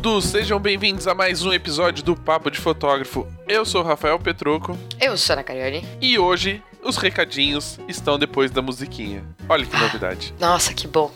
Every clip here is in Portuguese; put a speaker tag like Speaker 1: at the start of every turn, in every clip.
Speaker 1: Papudos! Sejam bem-vindos a mais um episódio do Papo de Fotógrafo. Eu sou o Rafael Petroco
Speaker 2: Eu sou a Ana Cariani.
Speaker 1: e hoje os recadinhos estão depois da musiquinha. Olha que novidade.
Speaker 2: Nossa, que bom.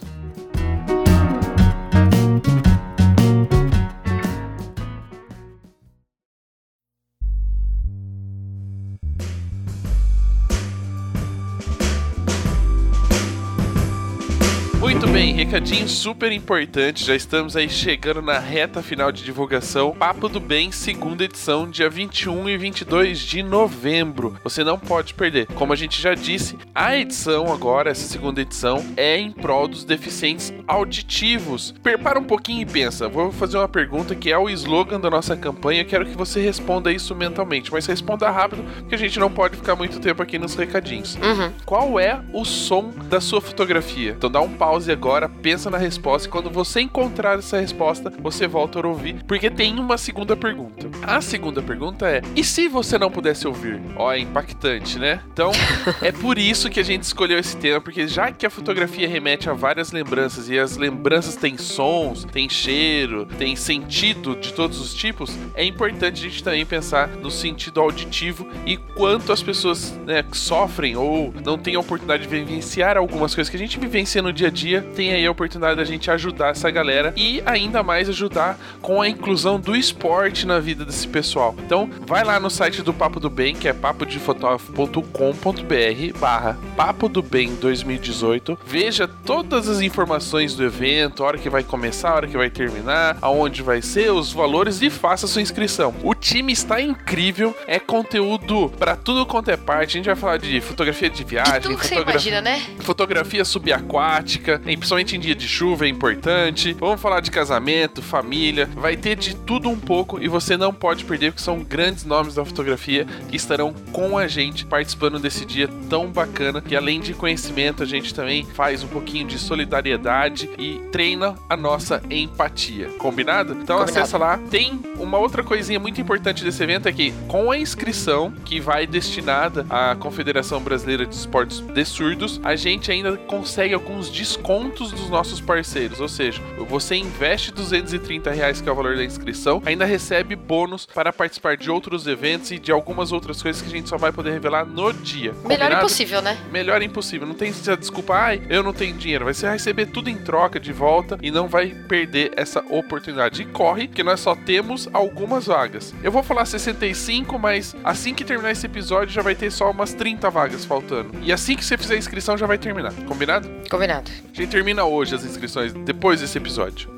Speaker 1: Recadinho super importante. Já estamos aí chegando na reta final de divulgação. Papo do Bem, segunda edição, dia 21 e 22 de novembro. Você não pode perder. Como a gente já disse, a edição agora, essa segunda edição, é em prol dos deficientes auditivos. Prepara um pouquinho e pensa. Vou fazer uma pergunta que é o slogan da nossa campanha. Quero que você responda isso mentalmente, mas responda rápido, porque a gente não pode ficar muito tempo aqui nos recadinhos.
Speaker 2: Uhum.
Speaker 1: Qual é o som da sua fotografia? Então dá um pause agora, pensa na resposta e quando você encontrar essa resposta, você volta a ouvir, porque tem uma segunda pergunta. A segunda pergunta é: e se você não pudesse ouvir? Ó, é impactante, né? Então, é por isso que a gente escolheu esse tema, porque já que a fotografia remete a várias lembranças e as lembranças têm sons, têm cheiro, têm sentido de todos os tipos, é importante a gente também pensar no sentido auditivo e quanto as pessoas né, sofrem ou não têm a oportunidade de vivenciar algumas coisas que a gente vivencia no dia a dia, tem aí a oportunidade da gente ajudar essa galera e ainda mais ajudar com a inclusão do esporte na vida desse pessoal. Então, vai lá no site do Papo do Bem, que é papodefotógrafo.com.br barra Papo do Bem 2018. Veja todas as informações do evento, a hora que vai começar, a hora que vai terminar, aonde vai ser, os valores e faça sua inscrição. O time está incrível, é conteúdo para tudo quanto é parte. A gente vai falar de fotografia de
Speaker 2: De
Speaker 1: viagem,
Speaker 2: tudo que você
Speaker 1: fotografia
Speaker 2: imagina, né?
Speaker 1: Fotografia subaquática, principalmente em dia de chuva, é importante. Vamos falar de casamento, família. Vai ter de tudo um pouco e você não pode perder, porque são grandes nomes da fotografia que estarão com a gente participando desse dia tão bacana. Que além de conhecimento, a gente também faz um pouquinho de solidariedade e treina a nossa empatia. Combinado? Então
Speaker 2: Combinado.
Speaker 1: acessa lá. Tem uma outra coisinha muito importante desse evento é que com a inscrição que vai destinada à Confederação Brasileira de Esportes de Surdos, a gente ainda consegue alguns descontos dos nossos parceiros. Ou seja, você investe 230 reais que é o valor da inscrição, ainda recebe bônus para participar de outros eventos e de algumas outras coisas que a gente só vai poder revelar no dia.
Speaker 2: Melhor
Speaker 1: Combinado?
Speaker 2: impossível, né?
Speaker 1: Melhor impossível. Não tem essa desculpa, ai, eu não tenho dinheiro. Vai ser receber tudo em troca de volta e não vai perder essa oportunidade. E corre, que nós só temos algumas vagas. Eu vou falar 65, mas assim que terminar esse episódio já vai ter só umas 30 vagas faltando. E assim que você fizer a inscrição já vai terminar. Combinado?
Speaker 2: Combinado.
Speaker 1: A gente termina hoje as inscrições, depois desse episódio.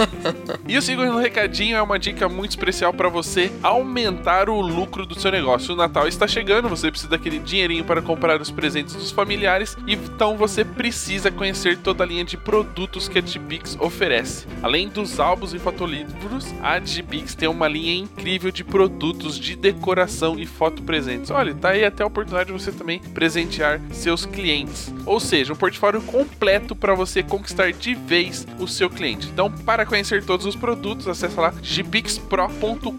Speaker 1: e o segundo recadinho é uma dica muito especial para você aumentar o lucro do seu negócio. O Natal está chegando, você precisa daquele dinheirinho para comprar os presentes dos familiares, então você precisa conhecer toda a linha de produtos que a Digipix oferece. Além dos álbuns e fotolivros, a Digipix tem uma linha incrível de produtos de decoração e foto presentes. Olha, tá aí até a oportunidade de você também presentear seus clientes. Ou seja, um portfólio completo para você conquistar de vez o seu cliente. Então, para conhecer todos os produtos, acesse lá gpixpro.com.br.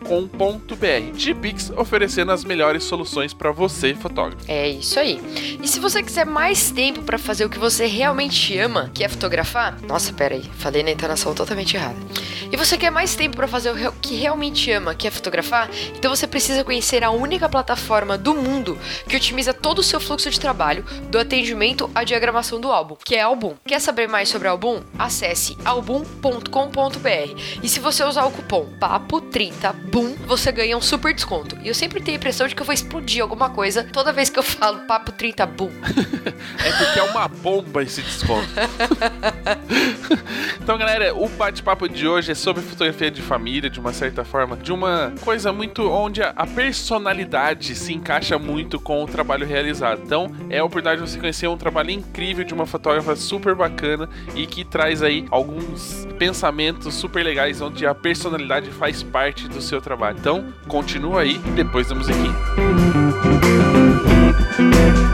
Speaker 1: Gpix oferecendo as melhores soluções para você, fotógrafo.
Speaker 2: É isso aí. E se você quiser mais tempo pra fazer o que você realmente ama, que é fotografar, nossa, pera aí, falei na entonação totalmente errada. E você quer mais tempo pra fazer o que realmente ama, que é fotografar? Então você precisa conhecer a única plataforma do mundo que otimiza todo o seu fluxo de trabalho, do atendimento à diagramação do álbum, que é Album. Quer saber mais sobre Album? Acesse album.com.br. E se você usar o cupom PAPO30BOOM, você ganha um super desconto. E eu sempre tenho a impressão de que eu vou explodir alguma coisa toda vez que eu falo Papo 30 Boom.
Speaker 1: É porque é uma bomba esse desconto. então, galera, o bate-papo de hoje é sobre fotografia de família, de uma certa forma, de uma coisa muito onde a personalidade se encaixa muito com o trabalho realizado. Então, é a oportunidade de você conhecer um trabalho incrível de uma fotógrafa super bacana e que traz aí alguns pensamentos super legais onde a personalidade faz parte do seu trabalho. Então, continua aí depois da musiquinha. Bom,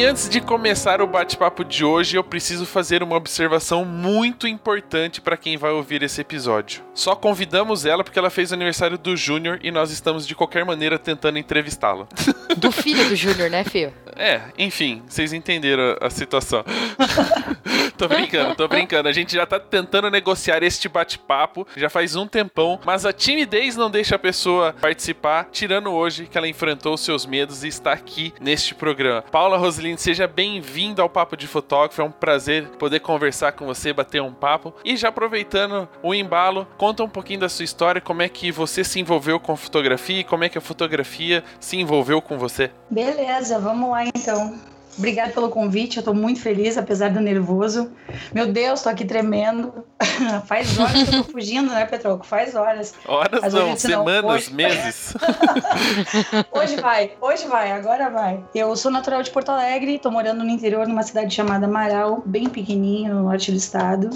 Speaker 1: e antes de começar o bate-papo de hoje, eu preciso fazer uma observação muito importante para quem vai ouvir esse episódio. Só convidamos ela porque ela fez o aniversário do Júnior e nós estamos de qualquer maneira tentando entrevistá-la.
Speaker 2: Do filho do Júnior, né, filho?
Speaker 1: É, enfim, vocês entenderam a, a situação. tô brincando, tô brincando. A gente já tá tentando negociar este bate-papo já faz um tempão, mas a timidez não deixa a pessoa participar, tirando hoje que ela enfrentou seus medos e está aqui neste programa. Paula Seja bem-vinda ao Papo de Fotógrafo. É um prazer poder conversar com você, bater um papo. E já aproveitando o embalo, conta um pouquinho da sua história, como é que você se envolveu com fotografia e como é que a fotografia se envolveu com você.
Speaker 3: Beleza, vamos lá então. Obrigada pelo convite, eu tô muito feliz, apesar do nervoso. Meu Deus, tô aqui tremendo. Faz horas que eu tô fugindo, né, Petroco? Faz horas.
Speaker 1: Horas
Speaker 3: Mas
Speaker 1: não, semanas,
Speaker 3: hoje-
Speaker 1: meses.
Speaker 3: Hoje vai, hoje vai, agora vai. Eu sou natural de Porto Alegre, tô morando no interior, numa cidade chamada Amaral, bem pequenininho, no norte do estado.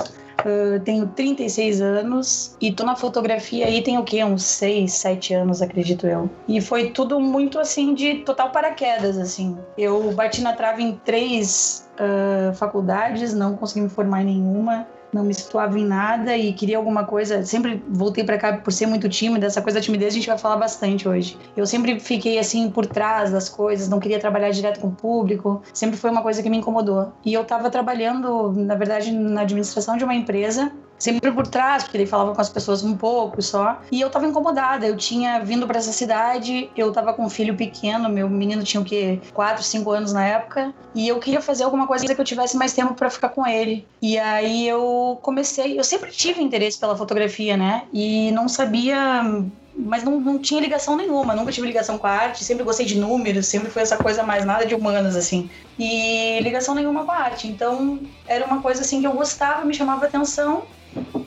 Speaker 3: Ah, tenho 36 anos e tô na fotografia aí tem o quê? Uns 6, 7 anos, acredito eu. E foi tudo muito assim de total paraquedas, assim. Eu bati na trave em três ah, faculdades, não consegui me formar em nenhuma não me situava em nada e queria alguma coisa. Sempre voltei pra cá por ser muito tímida. Essa coisa da timidez a gente vai falar bastante hoje. Eu sempre fiquei assim por trás das coisas, não queria trabalhar direto com o público. Sempre foi uma coisa que me incomodou. E eu tava trabalhando, na verdade, na administração de uma empresa sempre por trás, porque ele falava com as pessoas um pouco só. E eu tava incomodada. Eu tinha vindo para essa cidade, eu tava com um filho pequeno, meu menino tinha o quê? 4, 5 anos na época, e eu queria fazer alguma coisa que eu tivesse mais tempo para ficar com ele. E aí eu comecei, eu sempre tive interesse pela fotografia, né? E não sabia mas não, não tinha ligação nenhuma, nunca tive ligação com a arte, sempre gostei de números, sempre foi essa coisa mais nada de humanas, assim. E ligação nenhuma com a arte. Então, era uma coisa assim que eu gostava, me chamava atenção,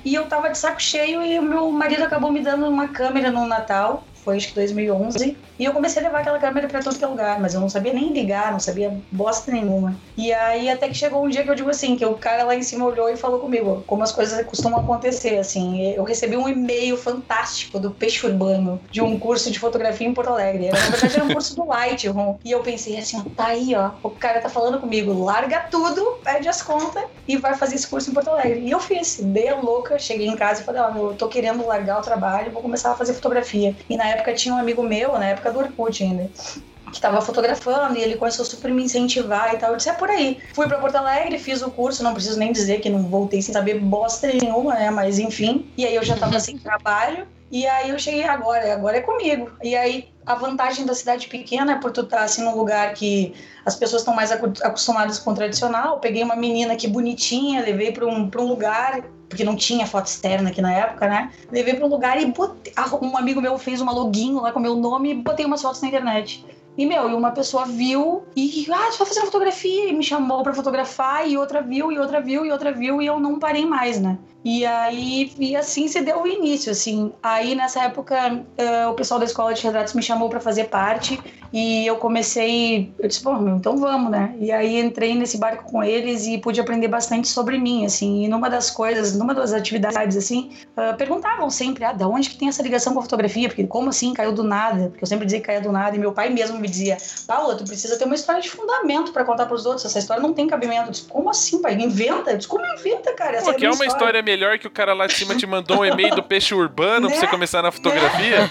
Speaker 3: e eu tava de saco cheio e o meu marido acabou me dando uma câmera no Natal, foi acho que 2011, e eu comecei a levar aquela câmera pra todo lugar, mas eu não sabia nem ligar, não sabia bosta nenhuma. E aí até que chegou um dia que eu digo assim, que o cara lá em cima olhou e falou comigo, como as coisas costumam acontecer, assim. Eu recebi um e-mail fantástico do Peixe Urbano, de um curso de fotografia em Porto Alegre. Era, na verdade era um curso do Lightroom. E eu pensei assim, tá aí, ó, o cara tá falando comigo, larga tudo, pede as contas e vai fazer esse curso em Porto Alegre. E eu fiz, dei a louca, cheguei em casa e falei, ó, eu tô querendo largar o trabalho, vou começar a fazer fotografia. E na época tinha um amigo meu, na época do Orkut ainda, que tava fotografando e ele começou a super me incentivar e tal. Eu disse, é por aí. Fui pra Porto Alegre, fiz o curso, não preciso nem dizer que não voltei sem saber bosta nenhuma, né? Mas enfim. E aí eu já tava sem trabalho. E aí eu cheguei agora, agora é comigo. E aí a vantagem da cidade pequena é por tu estar assim num lugar que as pessoas estão mais acostumadas com o tradicional. Peguei uma menina que bonitinha, levei para um, pra um lugar porque não tinha foto externa aqui na época, né? Levei para um lugar e botei, ah, um amigo meu fez uma login lá com meu nome e botei umas fotos na internet. E, meu, e uma pessoa viu e, ah, vai fazer fotografia, e me chamou pra fotografar, e outra viu, e outra viu, e outra viu, e eu não parei mais, né? E aí, e assim se deu o início, assim. Aí, nessa época, eh, o pessoal da escola de retratos me chamou pra fazer parte, e eu comecei, eu disse, pô, meu, então vamos, né? E aí entrei nesse barco com eles e pude aprender bastante sobre mim, assim. E numa das coisas, numa das atividades, assim, ah, perguntavam sempre, ah, da onde que tem essa ligação com a fotografia? Porque como assim caiu do nada? Porque eu sempre dizia que caía do nada, e meu pai mesmo me dizia, Paula, tu precisa ter uma história de fundamento pra contar pros outros. Essa história não tem cabimento. Eu disse, como assim, pai? Inventa? Eu disse, como inventa, cara? Essa
Speaker 1: Pô,
Speaker 3: é
Speaker 1: é uma história melhor que o cara lá de cima te mandou um e-mail do peixe urbano pra
Speaker 3: Né?
Speaker 1: você começar na fotografia?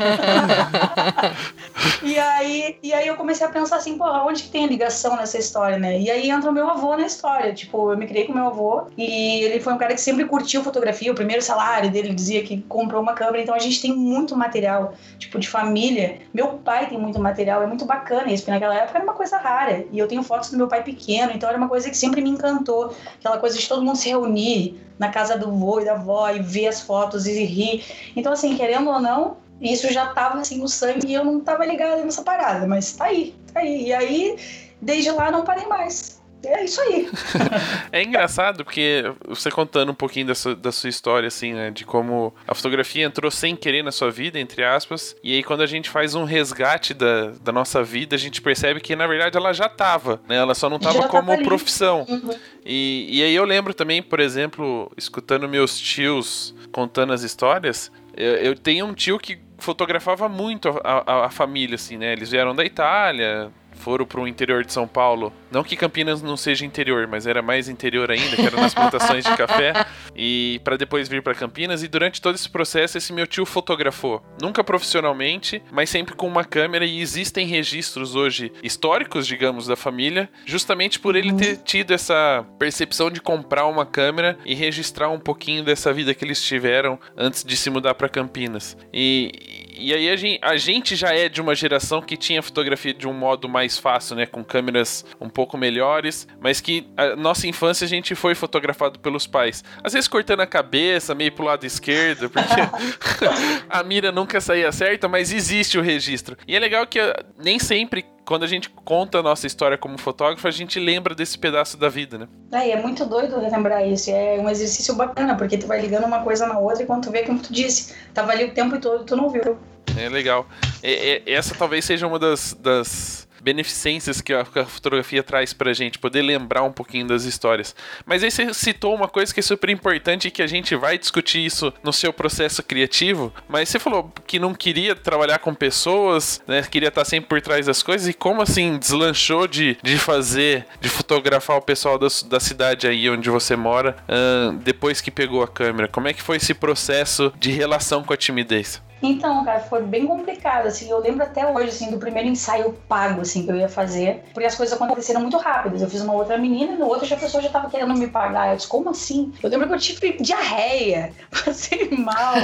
Speaker 3: E aí, e aí eu comecei a pensar assim, pô, onde que tem a ligação nessa história, né? E aí entra o meu avô na história. Tipo, eu me criei com meu avô e ele foi um cara que sempre curtiu fotografia. O primeiro salário dele ele dizia que comprou uma câmera. Então a gente tem muito material, tipo, de família. Meu pai tem muito material, é muito bacana isso, porque naquela época era uma coisa rara. E eu tenho fotos do meu pai pequeno, então era uma coisa que sempre me encantou. Aquela coisa de todo mundo se reunir na casa do vô e da avó e ver as fotos e rir. Então, assim, querendo ou não, isso já tava assim no sangue e eu não tava ligada nessa parada, mas tá aí, tá aí. E aí, desde lá, não parei mais. É isso aí.
Speaker 1: É engraçado porque você contando um pouquinho da sua, da sua história, assim, né? De como a fotografia entrou sem querer na sua vida, entre aspas. E aí, quando a gente faz um resgate da, da nossa vida, a gente percebe que, na verdade, ela já tava, né? Ela só não tava
Speaker 3: Já
Speaker 1: como
Speaker 3: tava
Speaker 1: profissão.
Speaker 3: Uhum.
Speaker 1: E, e aí eu lembro também, por exemplo, escutando meus tios contando as histórias, eu, eu tenho um tio que fotografava muito a, a- a família, assim, né? Eles vieram da Itália, foram para o interior de São Paulo. Não que Campinas não seja interior, mas era mais interior ainda, que era nas plantações de café. E para depois vir para Campinas. E durante todo esse processo, esse meu tio fotografou. Nunca profissionalmente, mas sempre com uma câmera. E existem registros hoje históricos, digamos, da família, justamente por ele ter tido essa percepção de comprar uma câmera e registrar um pouquinho dessa vida que eles tiveram antes de se mudar para Campinas. E, e aí a gente, a gente, já é de uma geração que tinha fotografia de um modo mais fácil, né? Com câmeras um pouco melhores, mas que a nossa infância a gente foi fotografado pelos pais. Às vezes cortando a cabeça, meio pro lado esquerdo, porque a mira nunca saía certa, mas existe o registro. E é legal que ah, nem sempre quando a gente conta a nossa história como fotógrafo, a gente lembra desse pedaço da vida, né?
Speaker 3: É, e é muito doido lembrar isso. É um exercício bacana, porque tu vai ligando uma coisa na outra e quando tu vê, como tu disse, tava ali o tempo todo tu não viu.
Speaker 1: É legal. E, e, essa talvez seja uma das, das beneficências que a, que a fotografia traz pra gente, poder lembrar um pouquinho das histórias. Mas aí você citou uma coisa que é super importante e que a gente vai discutir isso no seu processo criativo, mas você falou que não queria trabalhar com pessoas, né? Queria estar sempre por trás das coisas, e como assim deslanchou de, de fazer, de fotografar o pessoal da, da cidade aí onde você mora, uh, depois que pegou a câmera? Como é que foi esse processo de relação com a timidez?
Speaker 3: Então, cara, foi bem complicado, assim, eu lembro até hoje, assim, do primeiro ensaio pago, assim, que eu ia fazer, porque as coisas aconteceram muito rápidas. Eu fiz uma outra menina e no outro já a pessoa já tava querendo me pagar. Eu disse, como assim? Eu lembro que eu tive diarreia, passei mal,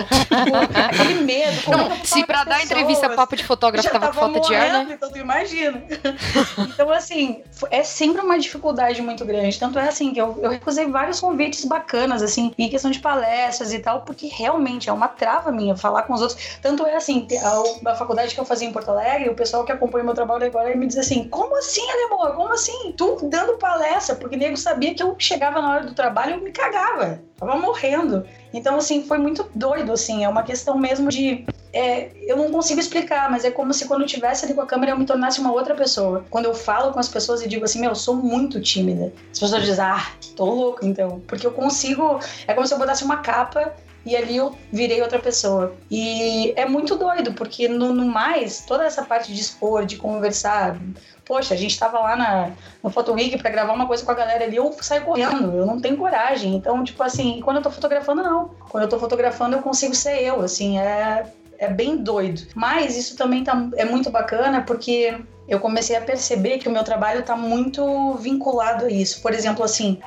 Speaker 3: aquele medo.
Speaker 2: Não, se pra dar entrevista papo de fotógrafo tava, tava falta de ar, né?
Speaker 3: Então tu imagina. então, assim, é sempre uma dificuldade muito grande. Tanto é assim que eu, eu recusei vários convites bacanas, assim, em questão de palestras e tal, porque realmente é uma trava minha falar com os outros. Tanto é assim, a, a faculdade que eu fazia em Porto Alegre, o pessoal que acompanha meu trabalho agora me diz assim: como assim, Alemão? Como assim? Tu dando palestra? Porque nego sabia que eu chegava na hora do trabalho e me cagava. Tava morrendo. Então, assim, foi muito doido, assim. É uma questão mesmo de. É, eu não consigo explicar, mas é como se quando eu estivesse ali com a câmera eu me tornasse uma outra pessoa. Quando eu falo com as pessoas e digo assim, meu, eu sou muito tímida. As pessoas dizem, ah, tô louco então. Porque eu consigo. É como se eu botasse uma capa e ali eu virei outra pessoa. E é muito doido, porque no, no mais, toda essa parte de expor, de conversar, poxa, a gente tava lá na, no Photo Week pra gravar uma coisa com a galera ali, eu saio correndo, eu não tenho coragem. Então, tipo assim, quando eu tô fotografando, não. Quando eu tô fotografando, eu consigo ser eu, assim, é, é bem doido. Mas isso também tá, é muito bacana porque eu comecei a perceber que o meu trabalho está muito vinculado a isso. Por exemplo, assim,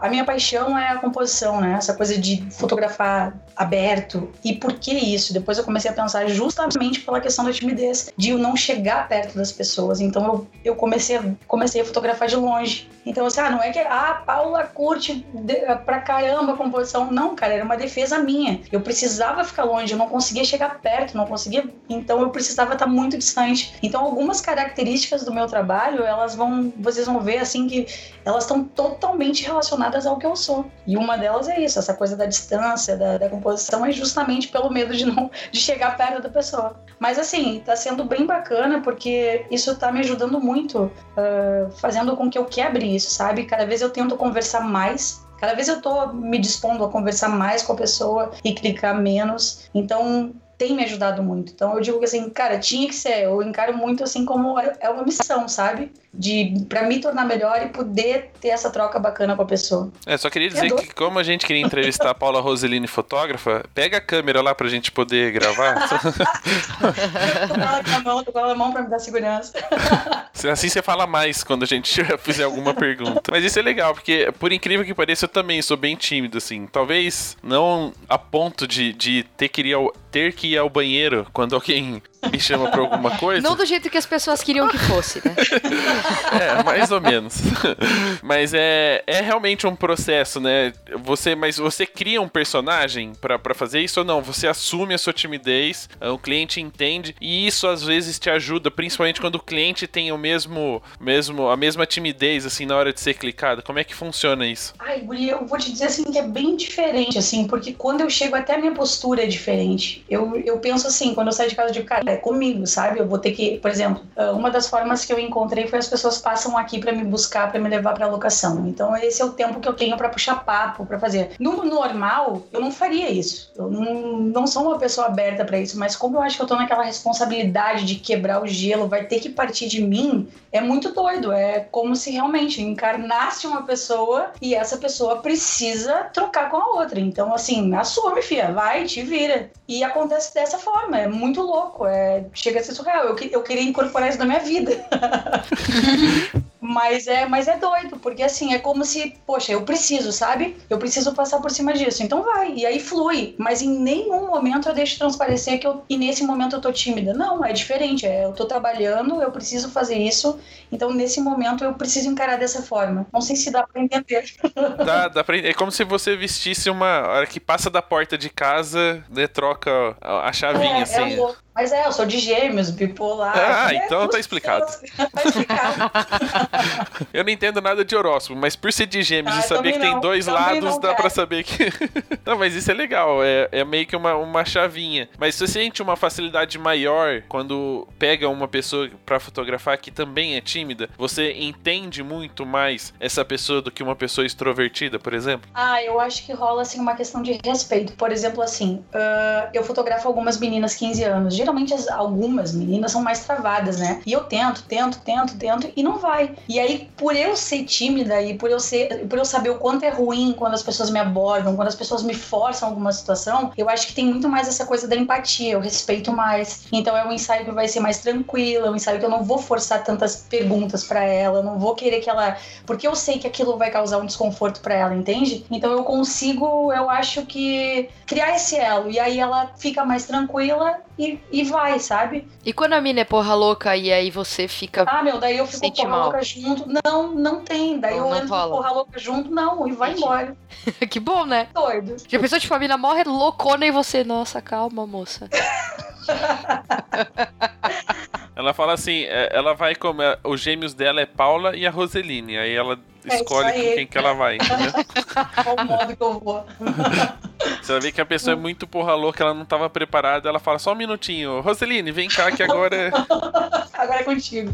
Speaker 3: a minha paixão é a composição, né? Essa coisa de fotografar aberto. E por que isso? Depois eu comecei a pensar justamente pela questão da timidez, de eu não chegar perto das pessoas. Então eu, eu comecei, a, comecei a fotografar de longe. Então, assim, ah, não é que ah, a Paula curte de, pra caramba a composição. Não, cara, era uma defesa minha. Eu precisava ficar longe, eu não conseguia chegar perto, não conseguia. Então eu precisava estar muito distante. Então, algumas características do meu trabalho, elas vão, vocês vão ver assim que elas estão totalmente relacionadas ao que eu sou. E uma delas é isso, essa coisa da distância, da, da composição, é justamente pelo medo de não de chegar perto da pessoa. Mas assim, tá sendo bem bacana porque isso tá me ajudando muito, uh, fazendo com que eu quebre isso, sabe? Cada vez eu tento conversar mais. Cada vez eu tô me dispondo a conversar mais com a pessoa e clicar menos. Então, tem me ajudado muito. Então eu digo que assim, cara, tinha que ser. Eu encaro muito assim como é uma missão, sabe? De para me tornar melhor e poder ter essa troca bacana com a pessoa.
Speaker 1: É, só queria dizer é que como a gente queria entrevistar a Paula Roseline, fotógrafa, pega a câmera lá pra gente poder gravar.
Speaker 3: tô com ela na mão, tô com ela na mão pra me dar segurança.
Speaker 1: Assim você fala mais quando a gente fizer alguma pergunta. Mas isso é legal, porque por incrível que pareça, eu também sou bem tímido, assim. Talvez não a ponto de, de ter que ir ao, ter que ir ao banheiro quando alguém me chama pra alguma coisa.
Speaker 2: Não do jeito que as pessoas queriam que fosse, né?
Speaker 1: é, mais ou menos. mas é, é realmente um processo, né? Você, mas você cria um personagem para fazer isso ou não? Você assume a sua timidez, o cliente entende e isso às vezes te ajuda, principalmente quando o cliente tem o mesmo, mesmo a mesma timidez assim na hora de ser clicado. Como é que funciona isso?
Speaker 3: Ai, Guri, eu vou te dizer assim que é bem diferente assim, porque quando eu chego até a minha postura é diferente. Eu, eu penso assim, quando eu saio de casa de cara, é comigo, sabe? Eu vou ter que, por exemplo, ah, uma das formas que eu encontrei foi as pessoas passam aqui para me buscar, para me levar para locação. Então esse é o tempo que eu tenho para puxar papo, para fazer. No normal, eu não faria isso. Eu não, não sou uma pessoa aberta para isso, mas como eu acho que eu tô naquela responsabilidade de quebrar o gelo, vai ter que partir de mim, é muito doido. É como se realmente encarnasse uma pessoa e essa pessoa precisa trocar com a outra. Então, assim, assume, fia, vai, te vira. E acontece dessa forma, é muito louco. É, chega a ser surreal. Eu, eu queria incorporar isso na minha vida. Mas é, mas é doido, porque assim, é como se, poxa, eu preciso, sabe? Eu preciso passar por cima disso. Então vai. E aí flui. Mas em nenhum momento eu deixo transparecer que eu, e nesse momento eu tô tímida. Não, é diferente. É, eu tô trabalhando, eu preciso fazer isso. Então nesse momento eu preciso encarar dessa forma. Não sei se dá pra entender.
Speaker 1: Dá, dá pra entender. É como se você vestisse uma. hora que passa da porta de casa, né, troca a chavinha, é, assim. É
Speaker 3: mas é, eu sou de gêmeos, bipolar.
Speaker 1: Ah, então tá explicado.
Speaker 3: tá explicado.
Speaker 1: eu não entendo nada de horóscopo, mas por ser de gêmeos ah, e saber que não. tem dois lados, dá para saber que. não, mas isso é legal. É, é meio que uma, uma chavinha. Mas você sente uma facilidade maior quando pega uma pessoa para fotografar que também é tímida? Você entende muito mais essa pessoa do que uma pessoa extrovertida, por exemplo?
Speaker 3: Ah, eu acho que rola assim uma questão de respeito. Por exemplo, assim, uh, eu fotografo algumas meninas 15 anos geralmente as, algumas meninas são mais travadas, né? E eu tento, tento, tento, tento e não vai. E aí, por eu ser tímida e por eu ser, por eu saber o quanto é ruim quando as pessoas me abordam, quando as pessoas me forçam alguma situação, eu acho que tem muito mais essa coisa da empatia, eu respeito mais. Então é um ensaio que vai ser mais tranquilo, é um ensaio que eu não vou forçar tantas perguntas para ela, não vou querer que ela, porque eu sei que aquilo vai causar um desconforto para ela, entende? Então eu consigo, eu acho que criar esse elo e aí ela fica mais tranquila e, e vai, sabe?
Speaker 2: E quando a mina é porra louca e aí você fica.
Speaker 3: Ah, meu, daí eu fico porra mal. louca junto. Não, não tem. Daí não, eu não entro rola. porra louca junto, não, e vai embora.
Speaker 2: que bom, né?
Speaker 3: Doido.
Speaker 2: Já pensou, tipo, a mina morre loucona e você, nossa, calma, moça.
Speaker 1: ela fala assim, é, ela vai como os gêmeos dela é Paula e a Roseline. Aí ela é escolhe com quem que ela vai, entendeu?
Speaker 3: Qual modo que eu vou.
Speaker 1: Você vai ver que a pessoa é muito porra louca, ela não estava preparada, ela fala só um minutinho, Roseline, vem cá que agora é.
Speaker 3: agora é contigo.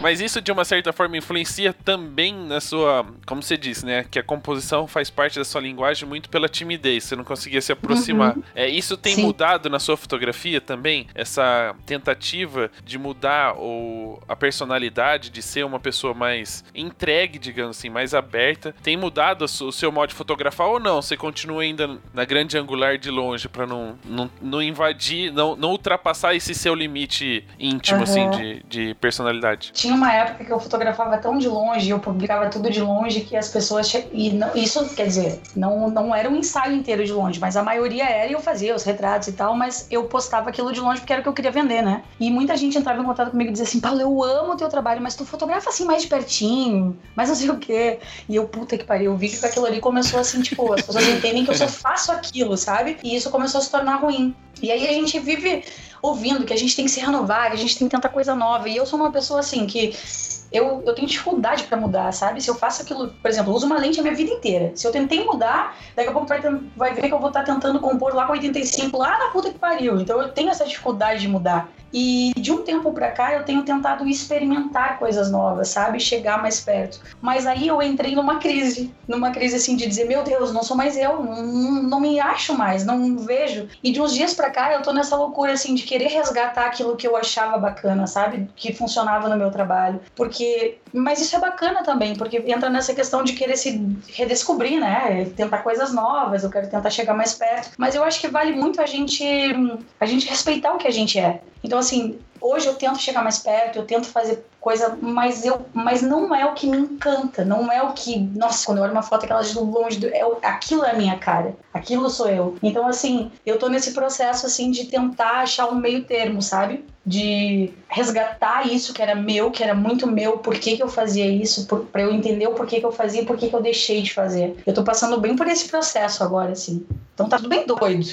Speaker 1: Mas isso, de uma certa forma, influencia também na sua. Como você disse, né? Que a composição faz parte da sua linguagem muito pela timidez. Você não conseguia se aproximar. Uhum. É, isso tem Sim. mudado na sua fotografia também? Essa tentativa de mudar ou a personalidade, de ser uma pessoa mais entregue, digamos assim, mais aberta. Tem mudado o seu modo de fotografar ou não? Você continua ainda na grande angular de longe para não, não, não invadir, não, não ultrapassar esse seu limite íntimo, uhum. assim, de, de personalidade?
Speaker 3: Tinha uma época que eu fotografava tão de longe, eu publicava tudo de longe que as pessoas. E não, isso, quer dizer, não, não era um ensaio inteiro de longe, mas a maioria era e eu fazia os retratos e tal, mas eu postava aquilo de longe porque era o que eu queria vender, né? E muita gente entrava em contato comigo e dizia assim: Paulo, eu amo o teu trabalho, mas tu fotografa assim mais de pertinho, mas não sei o quê. E eu, puta que pariu, eu vi que aquilo ali começou assim, tipo, as pessoas entendem que eu só faço aquilo, sabe? E isso começou a se tornar ruim. E aí a gente vive ouvindo que a gente tem que se renovar, que a gente tem que tentar coisa nova. E eu sou uma pessoa assim que eu, eu tenho dificuldade para mudar, sabe? Se eu faço aquilo, por exemplo, eu uso uma lente a minha vida inteira. Se eu tentei mudar, daqui a pouco vai, vai ver que eu vou estar tá tentando compor lá com 85, lá na puta que pariu. Então eu tenho essa dificuldade de mudar. E de um tempo para cá eu tenho tentado experimentar coisas novas, sabe? Chegar mais perto. Mas aí eu entrei numa crise, numa crise assim de dizer, meu Deus, não sou mais eu, não, não me acho mais, não vejo. E de uns dias para cá eu tô nessa loucura assim de querer resgatar aquilo que eu achava bacana, sabe? Que funcionava no meu trabalho. Porque mas isso é bacana também, porque entra nessa questão de querer se redescobrir, né? Tentar coisas novas, eu quero tentar chegar mais perto. Mas eu acho que vale muito a gente a gente respeitar o que a gente é. Então assim, hoje eu tento chegar mais perto, eu tento fazer coisa, mas eu, mas não é o que me encanta, não é o que, nossa, quando eu olho uma foto aquela de longe, é, aquilo é a minha cara, aquilo sou eu. Então assim, eu tô nesse processo assim de tentar achar um meio termo, sabe? De resgatar isso que era meu, que era muito meu, por que, que eu fazia isso, para eu entender o porquê que eu fazia e por que, que eu deixei de fazer. Eu tô passando bem por esse processo agora, assim. Então tá tudo bem doido.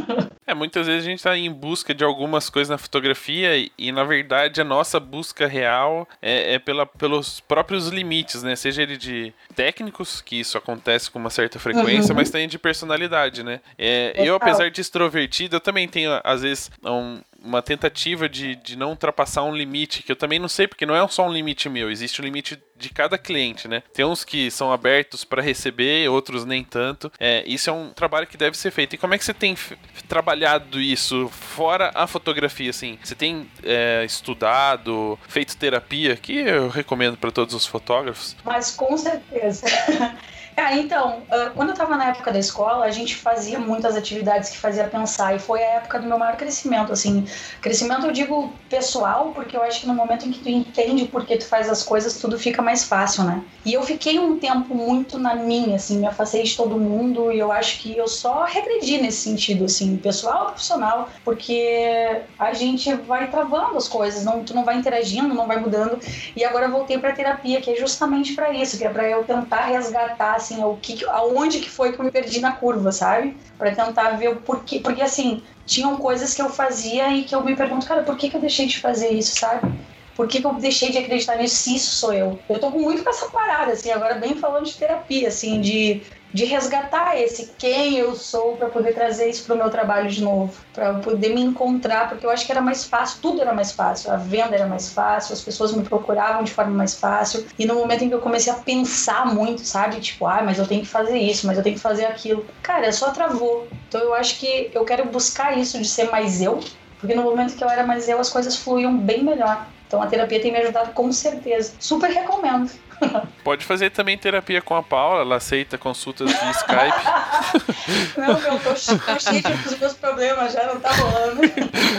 Speaker 1: é, muitas vezes a gente tá em busca de algumas coisas na fotografia e, e na verdade a nossa busca real é, é pela, pelos próprios limites, né? Seja ele de técnicos, que isso acontece com uma certa frequência, uhum. mas também de personalidade, né? É, eu, apesar de extrovertido, eu também tenho, às vezes, um, uma tentativa de, de não ultrapassar um limite, que eu também não sei, porque não é só um limite meu, existe um limite de cada cliente, né? Tem uns que são abertos para receber, outros nem tanto. É, isso é um trabalho que deve ser feito. E como é que você tem trabalhado isso fora a fotografia, assim? Você tem é, estudado, feito terapia, que eu recomendo para todos os fotógrafos?
Speaker 3: Mas com certeza. Ah, então, quando eu estava na época da escola, a gente fazia muitas atividades que fazia pensar e foi a época do meu maior crescimento, assim, crescimento eu digo pessoal, porque eu acho que no momento em que tu entende por que tu faz as coisas, tudo fica mais fácil, né? E eu fiquei um tempo muito na minha, assim, me afastei de todo mundo e eu acho que eu só regredi nesse sentido, assim, pessoal e profissional, porque a gente vai travando as coisas, não, tu não vai interagindo, não vai mudando. E agora eu voltei para terapia, que é justamente para isso, que é para eu tentar resgatar assim, o que, aonde que foi que eu me perdi na curva, sabe? Para tentar ver o porquê, porque assim, tinham coisas que eu fazia e que eu me pergunto, cara, por que, que eu deixei de fazer isso, sabe? Por que, que eu deixei de acreditar nisso se isso sou eu? Eu tô muito com essa parada, assim, agora bem falando de terapia, assim, de de resgatar esse quem eu sou para poder trazer isso para o meu trabalho de novo, para poder me encontrar, porque eu acho que era mais fácil, tudo era mais fácil, a venda era mais fácil, as pessoas me procuravam de forma mais fácil. E no momento em que eu comecei a pensar muito, sabe, tipo, ah, mas eu tenho que fazer isso, mas eu tenho que fazer aquilo, cara, só travou. Então eu acho que eu quero buscar isso de ser mais eu, porque no momento que eu era mais eu, as coisas fluíam bem melhor. Então a terapia tem me ajudado com certeza. Super recomendo.
Speaker 1: Pode fazer também terapia com a Paula, ela aceita consultas de Skype.
Speaker 3: Não, meu, tô, tô cheio dos meus problemas, já não tá rolando.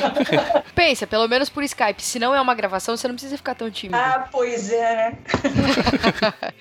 Speaker 2: Pensa, pelo menos por Skype. Se não é uma gravação, você não precisa ficar tão tímido.
Speaker 3: Ah, pois é, né?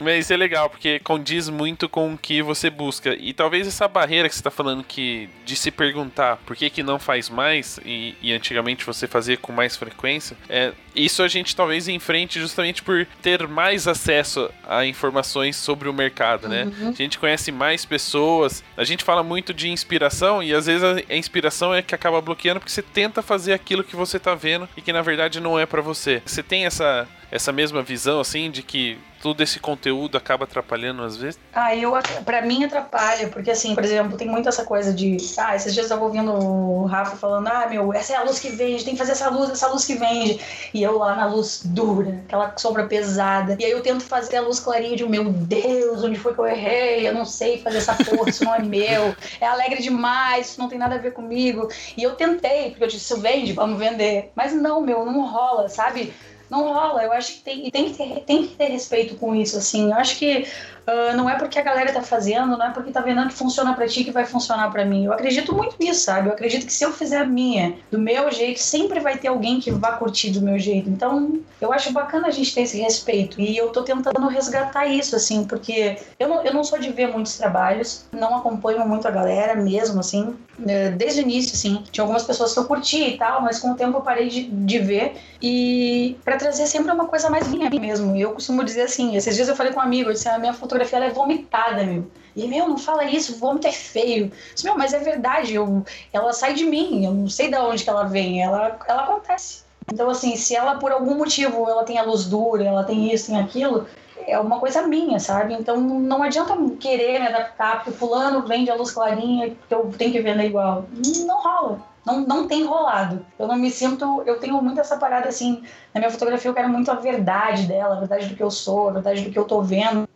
Speaker 1: Mas isso é legal, porque condiz muito com o que você busca. E talvez essa barreira que você tá falando que de se perguntar por que, que não faz mais, e, e antigamente você fazia com mais frequência, é, isso a gente talvez enfrente justamente por ter mais acesso acesso a informações sobre o mercado, né? Uhum. A gente conhece mais pessoas, a gente fala muito de inspiração e às vezes a inspiração é que acaba bloqueando porque você tenta fazer aquilo que você tá vendo e que na verdade não é para você. Você tem essa essa mesma visão assim de que todo esse conteúdo acaba atrapalhando às vezes?
Speaker 3: Ah, eu, pra mim atrapalha, porque assim, por exemplo, tem muito essa coisa de, ah, esses dias eu tava ouvindo o Rafa falando, ah, meu, essa é a luz que vende, tem que fazer essa luz, essa luz que vende. E eu lá na luz dura, aquela sombra pesada. E aí eu tento fazer a luz clarinha de, meu Deus, onde foi que eu errei? Eu não sei fazer essa porra, isso não é meu. É alegre demais, isso não tem nada a ver comigo. E eu tentei, porque eu disse, isso vende, vamos vender. Mas não, meu, não rola, sabe? Não rola. Eu acho que tem, tem, que ter, tem que ter respeito com isso, assim. Eu acho que uh, não é porque a galera tá fazendo, não é porque tá vendo que funciona para ti que vai funcionar para mim. Eu acredito muito nisso, sabe? Eu acredito que se eu fizer a minha, do meu jeito, sempre vai ter alguém que vá curtir do meu jeito. Então, eu acho bacana a gente ter esse respeito. E eu tô tentando resgatar isso, assim, porque eu não, eu não sou de ver muitos trabalhos, não acompanho muito a galera mesmo, assim. É, desde o início, assim, tinha algumas pessoas que eu curti e tal, mas com o tempo eu parei de, de ver. E para trazer sempre uma coisa mais minha mesmo. Eu costumo dizer assim, esses dias eu falei com um amigo, eu disse, a minha fotografia ela é vomitada, meu. E, meu, não fala isso, vômito é feio. disse, meu, mas é verdade, eu, ela sai de mim, eu não sei de onde que ela vem, ela, ela acontece. Então, assim, se ela por algum motivo ela tem a luz dura, ela tem isso, tem aquilo, é uma coisa minha, sabe? Então não adianta querer me adaptar, porque fulano vende a luz clarinha, que eu tenho que vender igual. Não rola. Não, não tem rolado. Eu não me sinto. Eu tenho muito essa parada assim. Na minha fotografia eu quero muito a verdade dela, a verdade do que eu sou, a verdade do que eu tô vendo.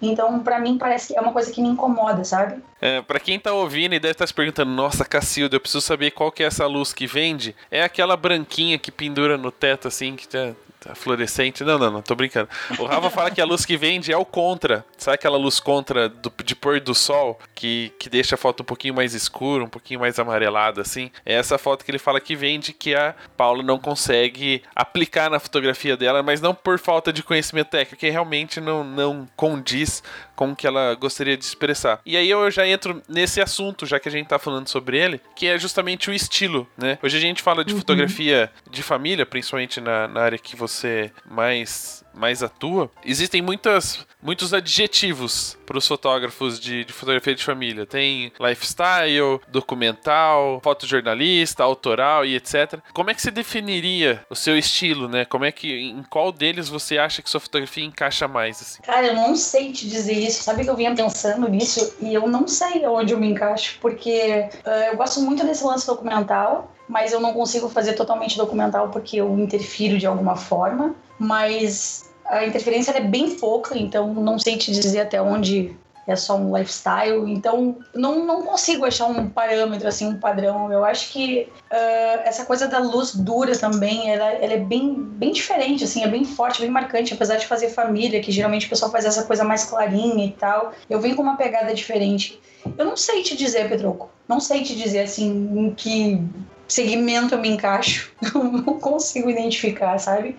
Speaker 3: Então, para mim, parece que é uma coisa que me incomoda, sabe?
Speaker 1: É, para quem tá ouvindo e deve estar tá se perguntando, nossa, Cacilda, eu preciso saber qual que é essa luz que vende. É aquela branquinha que pendura no teto, assim, que tá, tá fluorescente. Não, não, não, tô brincando. O Rafa fala que a luz que vende é o contra. Sabe aquela luz contra do, de pôr do sol que, que deixa a foto um pouquinho mais escura, um pouquinho mais amarelada, assim? É essa foto que ele fala que vende que a Paula não consegue aplicar na fotografia dela, mas não por falta de conhecimento técnico, que realmente não, não condiz com o que ela gostaria de expressar. E aí eu já entro nesse assunto, já que a gente tá falando sobre ele, que é justamente o estilo, né? Hoje a gente fala de uhum. fotografia de família, principalmente na, na área que você mais mais atua, existem muitas, muitos adjetivos para os fotógrafos de, de, fotografia de família. Tem lifestyle, documental, fotojornalista, autoral e etc. Como é que você definiria o seu estilo, né? Como é que em qual deles você acha que sua fotografia encaixa mais? Assim?
Speaker 3: Cara, eu não sei te dizer isso. Sabe que eu vinha pensando nisso e eu não sei onde eu me encaixo, porque uh, eu gosto muito desse lance documental mas eu não consigo fazer totalmente documental porque eu interfiro de alguma forma. Mas a interferência é bem pouca, então não sei te dizer até onde é só um lifestyle. Então, não, não consigo achar um parâmetro, assim, um padrão. Eu acho que uh, essa coisa da luz dura também, ela, ela, é bem, bem diferente, assim, é bem forte, bem marcante. Apesar de fazer família, que geralmente o pessoal faz essa coisa mais clarinha e tal, eu venho com uma pegada diferente. Eu não sei te dizer, Pedroco. Não sei te dizer, assim, em que segmento eu me encaixo. não consigo identificar, sabe?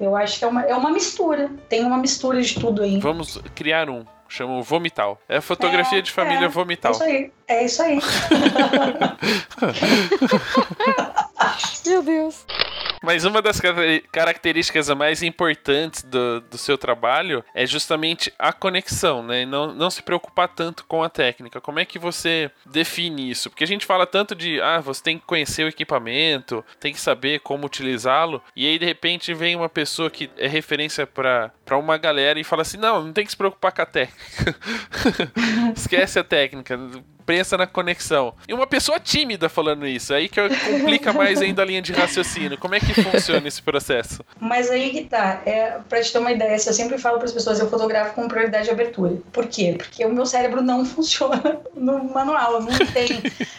Speaker 3: Eu acho que é uma, é uma mistura. Tem uma mistura de tudo aí.
Speaker 1: Vamos criar um. Chama Vomital. É a fotografia é, de família é, Vomital.
Speaker 3: É isso aí. É isso aí.
Speaker 2: Meu Deus.
Speaker 1: Mas uma das características mais importantes do, do seu trabalho é justamente a conexão, né? Não, não se preocupar tanto com a técnica. Como é que você define isso? Porque a gente fala tanto de, ah, você tem que conhecer o equipamento, tem que saber como utilizá-lo, e aí de repente vem uma pessoa que é referência para uma galera e fala assim: não, não tem que se preocupar com a técnica. Esquece a técnica pensa na conexão. E uma pessoa tímida falando isso, aí que complica mais ainda a linha de raciocínio. Como é que funciona esse processo?
Speaker 3: Mas aí que tá, é, pra te ter uma ideia, eu sempre falo para as pessoas, eu fotografo com prioridade de abertura. Por quê? Porque o meu cérebro não funciona no manual, não tem.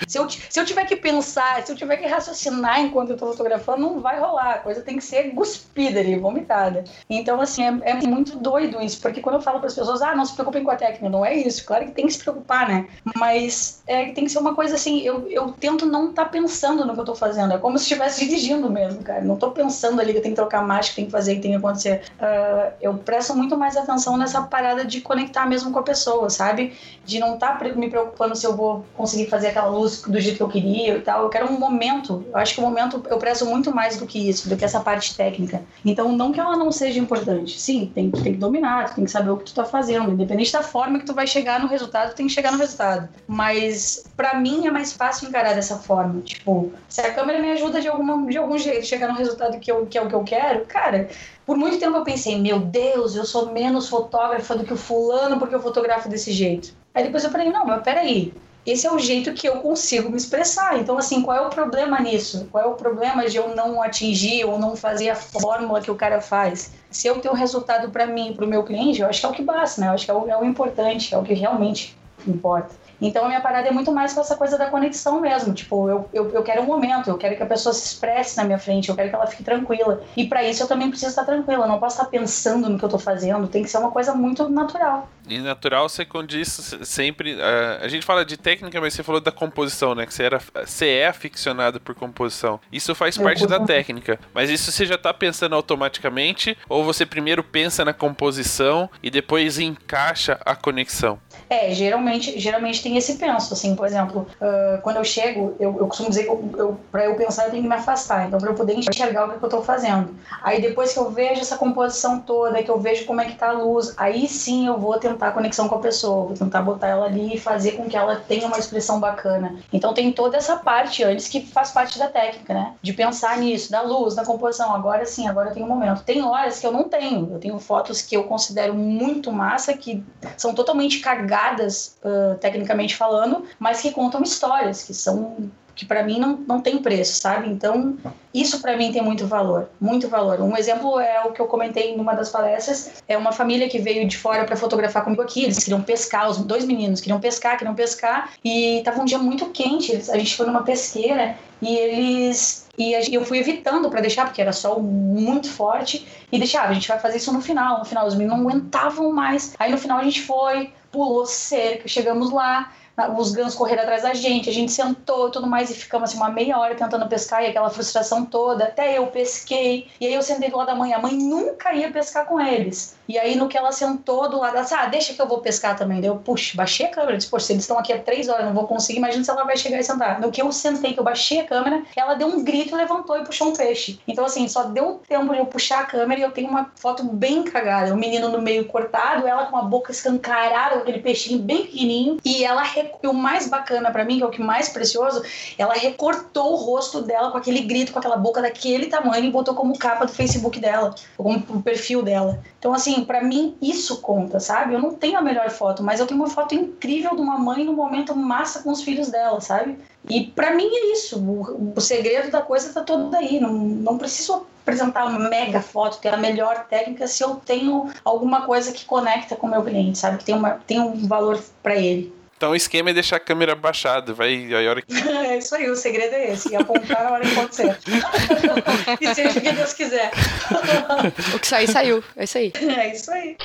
Speaker 3: se, eu, se eu tiver que pensar, se eu tiver que raciocinar enquanto eu tô fotografando, não vai rolar. A coisa tem que ser guspida ali, vomitada. Então, assim, é, é muito doido isso, porque quando eu falo para as pessoas, ah, não se preocupem com a técnica, não é isso. Claro que tem que se preocupar, né? Mas é, tem que ser uma coisa assim, eu, eu tento não estar tá pensando no que eu tô fazendo. É como se estivesse dirigindo mesmo, cara. Não tô pensando ali que tenho que trocar marcha, que tem que fazer, que tem que acontecer. Uh, eu presto muito mais atenção nessa parada de conectar mesmo com a pessoa, sabe? De não estar tá me preocupando se eu vou conseguir fazer aquela luz do jeito que eu queria e tal. Eu quero um momento. Eu acho que o momento eu presto muito mais do que isso, do que essa parte técnica. Então, não que ela não seja importante. Sim, tem, tem que dominar, tem que saber o que tu tá fazendo. Independente da forma que tu vai chegar no resultado, tem que chegar no resultado. Mas mas para mim é mais fácil encarar dessa forma. Tipo, se a câmera me ajuda de, alguma, de algum jeito chegar no resultado que, eu, que é o que eu quero, cara, por muito tempo eu pensei, meu Deus, eu sou menos fotógrafa do que o fulano porque eu fotografo desse jeito. Aí depois eu falei, não, mas peraí, esse é o jeito que eu consigo me expressar. Então, assim, qual é o problema nisso? Qual é o problema de eu não atingir ou não fazer a fórmula que o cara faz? Se eu tenho o resultado para mim, para o meu cliente, eu acho que é o que basta, né? Eu acho que é o, é o importante, é o que realmente importa. Então a minha parada é muito mais com essa coisa da conexão mesmo. Tipo, eu, eu, eu quero um momento, eu quero que a pessoa se expresse na minha frente, eu quero que ela fique tranquila. E para isso eu também preciso estar tranquila, eu não posso estar pensando no que eu tô fazendo, tem que ser uma coisa muito natural.
Speaker 1: E natural você condiz sempre. Uh, a gente fala de técnica, mas você falou da composição, né? Que você, era, você é aficionado por composição. Isso faz eu parte da técnica. Mas isso você já tá pensando automaticamente? Ou você primeiro pensa na composição e depois encaixa a conexão?
Speaker 3: É, geralmente, geralmente tem esse penso, assim, por exemplo, uh, quando eu chego, eu, eu costumo dizer que eu, eu, pra eu pensar eu tenho que me afastar, então pra eu poder enxergar o que eu tô fazendo. Aí depois que eu vejo essa composição toda, que eu vejo como é que tá a luz, aí sim eu vou tentar a conexão com a pessoa, vou tentar botar ela ali e fazer com que ela tenha uma expressão bacana. Então tem toda essa parte antes que faz parte da técnica, né? De pensar nisso, da luz, da composição. Agora sim, agora eu tenho um momento. Tem horas que eu não tenho. Eu tenho fotos que eu considero muito massa, que são totalmente carregadas, uh, tecnicamente falando, mas que contam histórias, que são que para mim não, não tem preço, sabe? Então, isso para mim tem muito valor, muito valor. Um exemplo é o que eu comentei numa das palestras, é uma família que veio de fora para fotografar comigo aqui, eles queriam pescar, os dois meninos queriam pescar, queriam pescar, e tava um dia muito quente, a gente foi numa pesqueira e eles e eu fui evitando para deixar, porque era sol muito forte, e deixava, a gente vai fazer isso no final. No final, os meninos não aguentavam mais. Aí no final a gente foi, pulou cerca, chegamos lá, os gansos correram atrás da gente, a gente sentou e tudo mais, e ficamos assim uma meia hora tentando pescar, e aquela frustração toda, até eu pesquei, e aí eu sentei do lado da mãe, a mãe nunca ia pescar com eles. E aí, no que ela sentou do lado, ela disse, ah, deixa que eu vou pescar também. Daí eu, puxa, baixei a câmera, disse, poxa, eles estão aqui há três horas, não vou conseguir, imagina se ela vai chegar e sentar. No que eu sentei, que eu baixei a câmera, ela deu um grito, levantou e puxou um peixe. Então, assim, só deu tempo de eu puxar a câmera e eu tenho uma foto bem cagada. O menino no meio cortado, ela com a boca escancarada, aquele peixinho bem pequenininho, e ela o mais bacana para mim, que é o que mais precioso, ela recortou o rosto dela com aquele grito, com aquela boca daquele tamanho e botou como capa do Facebook dela, como perfil dela. Então, assim, para mim isso conta, sabe? Eu não tenho a melhor foto, mas eu tenho uma foto incrível de uma mãe no momento massa com os filhos dela, sabe? E para mim é isso. O, o, segredo da coisa tá todo aí. Não, não preciso apresentar uma mega foto, ter a melhor técnica se eu tenho alguma coisa que conecta com o meu cliente, sabe? Que tem, uma, tem um valor para ele.
Speaker 1: Então o esquema é deixar a câmera baixada, vai a hora que...
Speaker 3: É isso aí, o segredo é esse, e apontar na hora que acontecer. e seja o que Deus quiser.
Speaker 2: o que sair, saiu. É isso aí.
Speaker 3: É isso aí.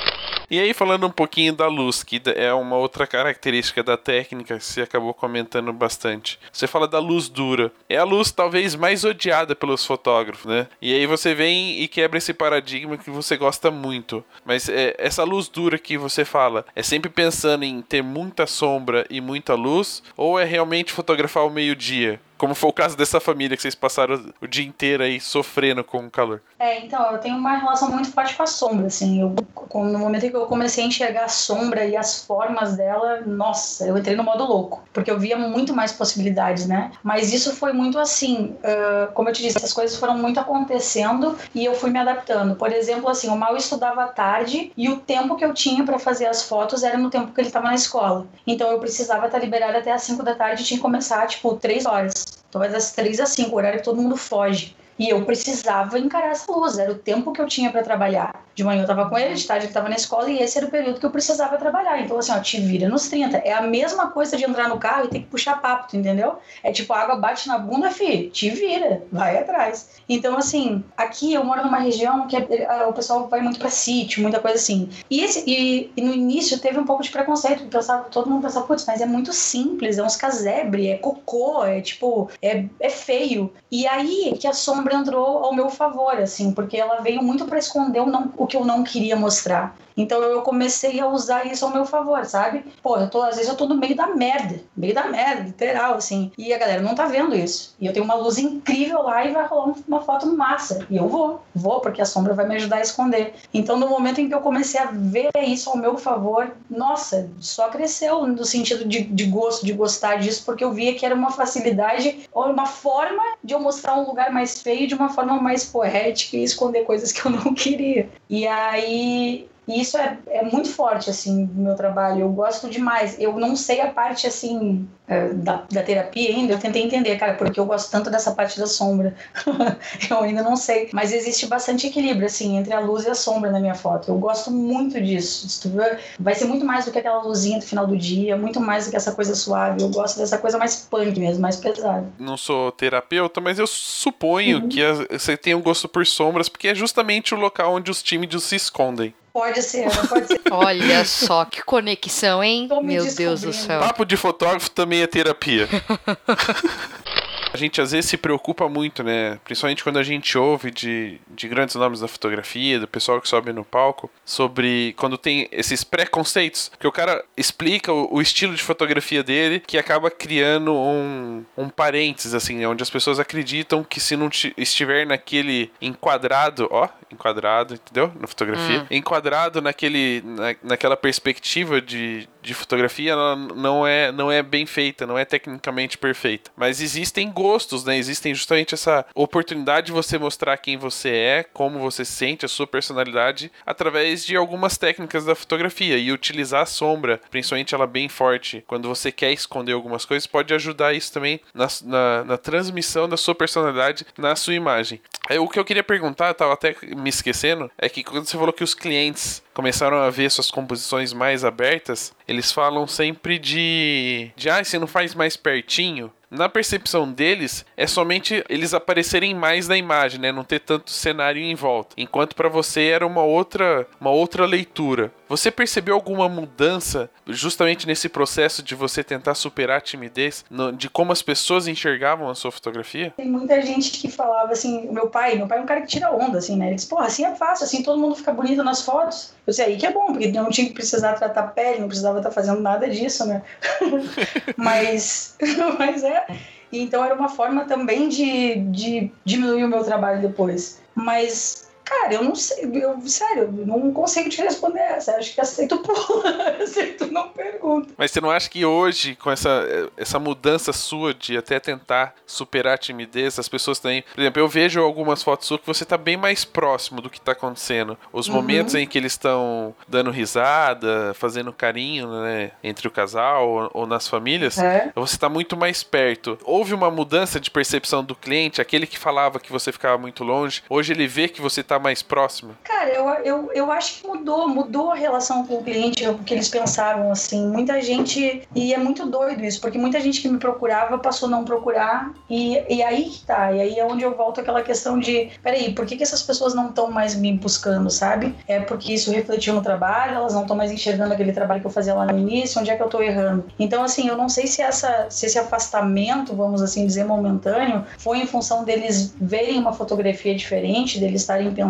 Speaker 1: E aí, falando um pouquinho da luz, que é uma outra característica da técnica que você acabou comentando bastante. Você fala da luz dura. É a luz talvez mais odiada pelos fotógrafos, né? E aí você vem e quebra esse paradigma que você gosta muito. Mas é, essa luz dura que você fala, é sempre pensando em ter muita sombra e muita luz? Ou é realmente fotografar ao meio-dia? Como foi o caso dessa família que vocês passaram o dia inteiro aí sofrendo com o calor.
Speaker 3: É, então, eu tenho uma relação muito forte com a sombra, assim. Eu, no momento em que eu comecei a enxergar a sombra e as formas dela, nossa, eu entrei no modo louco. Porque eu via muito mais possibilidades, né? Mas isso foi muito assim, uh, como eu te disse, essas coisas foram muito acontecendo e eu fui me adaptando. Por exemplo, assim, o Mal estudava à tarde e o tempo que eu tinha para fazer as fotos era no tempo que ele estava na escola. Então eu precisava estar liberada até as 5 da tarde e tinha que começar, tipo, 3 horas. Talvez das 3 às 5, o horário que todo mundo foge. E eu precisava encarar essa luz, era o tempo que eu tinha para trabalhar. De manhã eu tava com ele, de tarde ele tava na escola e esse era o período que eu precisava trabalhar. Então, assim, ó, te vira nos 30. É a mesma coisa de entrar no carro e ter que puxar papo, tu entendeu? É tipo, a água bate na bunda, fi, te vira, vai atrás. Então, assim, aqui eu moro numa região que é, o pessoal vai muito pra sítio, muita coisa assim. E, esse, e, e, no início teve um pouco de preconceito, porque pensava, todo mundo pensava, putz, mas é muito simples, é uns casebre, é cocô, é tipo, é, é feio. E aí que a sombra entrou ao meu favor, assim, porque ela veio muito para esconder o, não, o que eu não queria mostrar. Então eu comecei a usar isso ao meu favor, sabe? Pô, eu tô, às vezes eu tô no meio da merda, meio da merda, literal, assim. E a galera não tá vendo isso. E eu tenho uma luz incrível lá e vai rolar uma foto massa. E eu vou, vou, porque a sombra vai me ajudar a esconder. Então no momento em que eu comecei a ver isso ao meu favor, nossa, só cresceu no sentido de, de gosto, de gostar disso, porque eu via que era uma facilidade, ou uma forma de eu mostrar um lugar mais feio de uma forma mais poética e esconder coisas que eu não queria. E aí e isso é, é muito forte, assim, no meu trabalho. Eu gosto demais. Eu não sei a parte, assim, da, da terapia ainda. Eu tentei entender, cara, porque eu gosto tanto dessa parte da sombra. eu ainda não sei. Mas existe bastante equilíbrio, assim, entre a luz e a sombra na minha foto. Eu gosto muito disso. Vai ser muito mais do que aquela luzinha do final do dia, muito mais do que essa coisa suave. Eu gosto dessa coisa mais punk mesmo, mais pesada.
Speaker 1: Não sou terapeuta, mas eu suponho uhum. que você tem um gosto por sombras, porque é justamente o local onde os tímidos se escondem.
Speaker 3: Pode ser, pode ser.
Speaker 2: Olha só que conexão, hein? Meu Deus do céu.
Speaker 1: Papo de fotógrafo também é terapia. A gente às vezes se preocupa muito, né? Principalmente quando a gente ouve de, de grandes nomes da fotografia, do pessoal que sobe no palco, sobre quando tem esses preconceitos, que o cara explica o, o estilo de fotografia dele, que acaba criando um, um parênteses, assim, onde as pessoas acreditam que se não estiver naquele enquadrado, ó, enquadrado, entendeu? Na fotografia, hum. enquadrado naquele, na, naquela perspectiva de, de fotografia, ela não é, não é bem feita, não é tecnicamente perfeita. Mas existem gostos, né? Existem justamente essa oportunidade de você mostrar quem você é, como você sente, a sua personalidade, através de algumas técnicas da fotografia. E utilizar a sombra, principalmente ela bem forte, quando você quer esconder algumas coisas, pode ajudar isso também na, na, na transmissão da sua personalidade na sua imagem. É, o que eu queria perguntar, tava até me esquecendo, é que quando você falou que os clientes começaram a ver suas composições mais abertas, eles falam sempre de. de ah, você não faz mais pertinho? na percepção deles, é somente eles aparecerem mais na imagem, né? Não ter tanto cenário em volta. Enquanto para você era uma outra, uma outra leitura. Você percebeu alguma mudança justamente nesse processo de você tentar superar a timidez, de como as pessoas enxergavam a sua fotografia?
Speaker 3: Tem muita gente que falava assim, meu pai, meu pai é um cara que tira onda, assim, né? Ele diz, porra, assim é fácil, assim todo mundo fica bonito nas fotos. Eu sei, aí que é bom, porque não tinha que precisar tratar pele, não precisava estar fazendo nada disso, né? mas, mas é. Então era uma forma também de, de diminuir o meu trabalho depois. Mas Cara, eu não sei, eu, sério, eu não consigo te responder essa. Acho que aceito pula, aceito não pergunta.
Speaker 1: Mas você não acha que hoje, com essa, essa mudança sua de até tentar superar a timidez, as pessoas têm. Por exemplo, eu vejo algumas fotos suas que você tá bem mais próximo do que tá acontecendo. Os uhum. momentos em que eles estão dando risada, fazendo carinho, né, entre o casal ou, ou nas famílias, é. você tá muito mais perto. Houve uma mudança de percepção do cliente, aquele que falava que você ficava muito longe, hoje ele vê que você tá mais próximo?
Speaker 3: Cara, eu, eu, eu acho que mudou, mudou a relação com o cliente, o que eles pensavam, assim. Muita gente, e é muito doido isso, porque muita gente que me procurava passou a não procurar, e, e aí que tá, e aí é onde eu volto aquela questão de, peraí, por que, que essas pessoas não estão mais me buscando, sabe? É porque isso refletiu no trabalho, elas não estão mais enxergando aquele trabalho que eu fazia lá no início, onde é que eu tô errando. Então, assim, eu não sei se, essa, se esse afastamento, vamos assim dizer, momentâneo, foi em função deles verem uma fotografia diferente, deles estarem pensando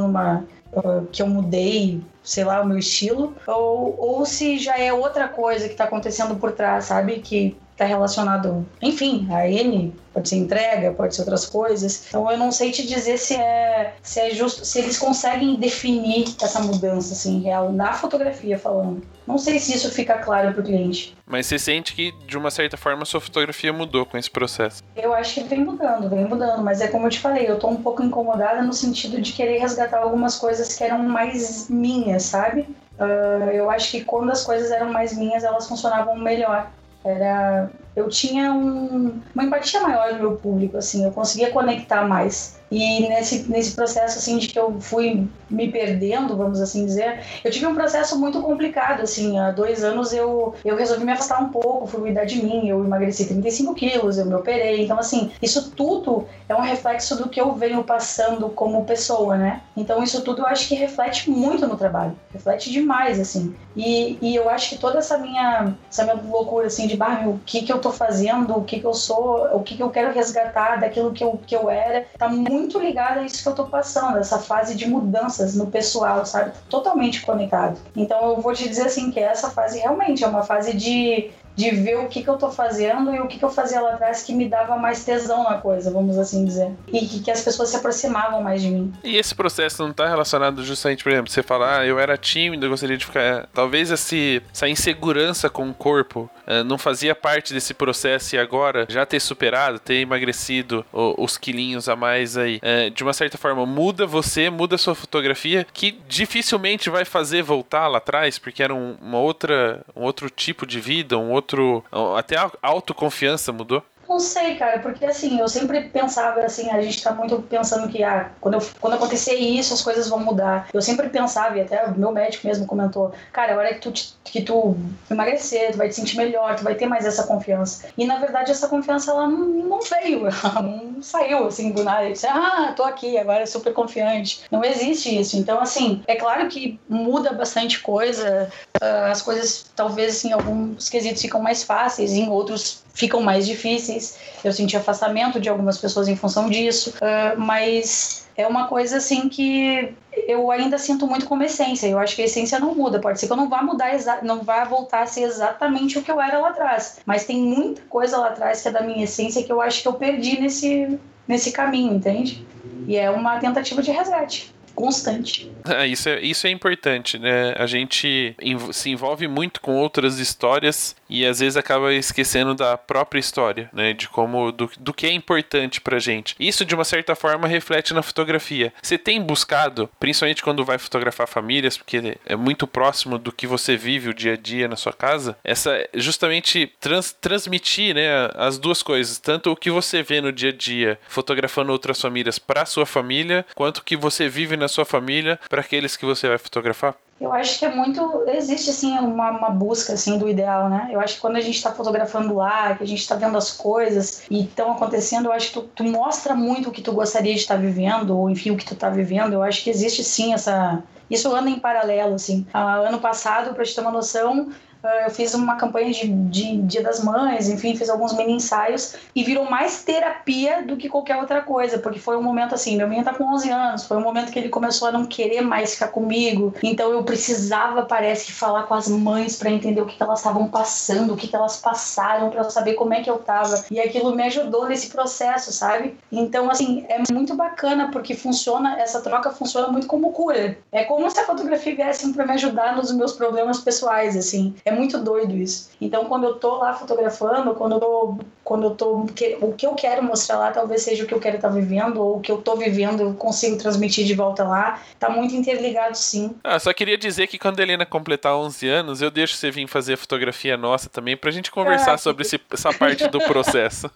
Speaker 3: numa uh, que eu mudei, sei lá, o meu estilo, ou, ou se já é outra coisa que está acontecendo por trás, sabe? Que está relacionado, enfim, a N, pode ser entrega, pode ser outras coisas. Então eu não sei te dizer se é, se é justo, se eles conseguem definir essa mudança assim real na fotografia falando. Não sei se isso fica claro para o cliente.
Speaker 1: Mas você sente que de uma certa forma sua fotografia mudou com esse processo?
Speaker 3: Eu acho que vem mudando, vem mudando, mas é como eu te falei, eu tô um pouco incomodada no sentido de querer resgatar algumas coisas que eram mais minhas, sabe? Uh, eu acho que quando as coisas eram mais minhas, elas funcionavam melhor. Era, eu tinha um, uma empatia maior no meu público, assim, eu conseguia conectar mais. E nesse, nesse processo, assim, de que eu fui me perdendo, vamos assim dizer, eu tive um processo muito complicado, assim, há dois anos eu, eu resolvi me afastar um pouco, fui cuidar de mim, eu emagreci 35 quilos, eu me operei, então, assim, isso tudo é um reflexo do que eu venho passando como pessoa, né? Então, isso tudo eu acho que reflete muito no trabalho, reflete demais, assim, e, e eu acho que toda essa minha, essa minha loucura, assim, de, bah, o que que eu tô fazendo, o que que eu sou, o que que eu quero resgatar daquilo que eu, que eu era, tá muito muito ligada a isso que eu tô passando, essa fase de mudanças no pessoal, sabe? Totalmente conectado. Então eu vou te dizer assim que essa fase realmente é uma fase de de ver o que, que eu tô fazendo e o que, que eu fazia lá atrás que me dava mais tesão na coisa, vamos assim dizer. E que, que as pessoas se aproximavam mais de mim.
Speaker 1: E esse processo não tá relacionado justamente, por exemplo, você falar, ah, eu era tímido, eu gostaria de ficar. Talvez esse, essa insegurança com o corpo uh, não fazia parte desse processo e agora já ter superado, ter emagrecido o, os quilinhos a mais aí, uh, de uma certa forma muda você, muda sua fotografia, que dificilmente vai fazer voltar lá atrás, porque era um, uma outra, um outro tipo de vida, um outro outro. Até a autoconfiança mudou?
Speaker 3: Não sei, cara, porque assim, eu sempre pensava assim, a gente tá muito pensando que ah, quando, eu, quando acontecer isso, as coisas vão mudar. Eu sempre pensava, e até o meu médico mesmo comentou, cara, a hora que tu, que tu emagrecer, tu vai te sentir melhor, tu vai ter mais essa confiança. E na verdade essa confiança ela não, não veio, ela não saiu assim do nada. Eu disse, ah, tô aqui, agora é super confiante. Não existe isso. Então, assim, é claro que muda bastante coisa, uh, as coisas talvez assim, alguns quesitos ficam mais fáceis, em outros ficam mais difíceis. Eu senti afastamento de algumas pessoas em função disso, uh, mas é uma coisa assim que eu ainda sinto muito como essência. Eu acho que a essência não muda. Pode ser que eu não vá mudar, não vá voltar a ser exatamente o que eu era lá atrás, mas tem muita coisa lá atrás que é da minha essência que eu acho que eu perdi nesse nesse caminho, entende? E é uma tentativa de resgate constante.
Speaker 1: É, isso, é, isso é importante, né? A gente se envolve muito com outras histórias e às vezes acaba esquecendo da própria história, né? De como do, do que é importante pra gente. Isso de uma certa forma reflete na fotografia. Você tem buscado, principalmente quando vai fotografar famílias, porque é muito próximo do que você vive o dia a dia na sua casa, essa justamente trans, transmitir, né, as duas coisas, tanto o que você vê no dia a dia fotografando outras famílias para sua família, quanto o que você vive na sua família para aqueles que você vai fotografar.
Speaker 3: Eu acho que é muito. Existe, assim, uma, uma busca, assim, do ideal, né? Eu acho que quando a gente está fotografando lá, que a gente está vendo as coisas e estão acontecendo, eu acho que tu, tu, mostra muito o que tu gostaria de estar tá vivendo, ou enfim, o que tu está vivendo. Eu acho que existe, sim, essa. Isso anda em paralelo, assim. Ah, ano passado, para te ter uma noção, eu fiz uma campanha de, de Dia das Mães, enfim, fiz alguns mini ensaios e virou mais terapia do que qualquer outra coisa, porque foi um momento assim, meu menino tá com 11 anos, foi um momento que ele começou a não querer mais ficar comigo, então eu precisava, parece que, falar com as mães para entender o que, que elas estavam passando, o que, que elas passaram, para eu saber como é que eu tava. E aquilo me ajudou nesse processo, sabe? Então, assim, é muito bacana porque funciona, essa troca funciona muito como cura. É como se a fotografia viesse para me ajudar nos meus problemas pessoais, assim. É muito doido isso. Então, quando eu tô lá fotografando, quando eu tô, quando eu tô o que eu quero mostrar lá talvez seja o que eu quero estar tá vivendo ou o que eu tô vivendo, eu consigo transmitir de volta lá. Tá muito interligado, sim.
Speaker 1: Ah, só queria dizer que quando a Helena completar 11 anos, eu deixo você vir fazer fotografia nossa também pra gente conversar ah, sobre esse, essa parte do processo.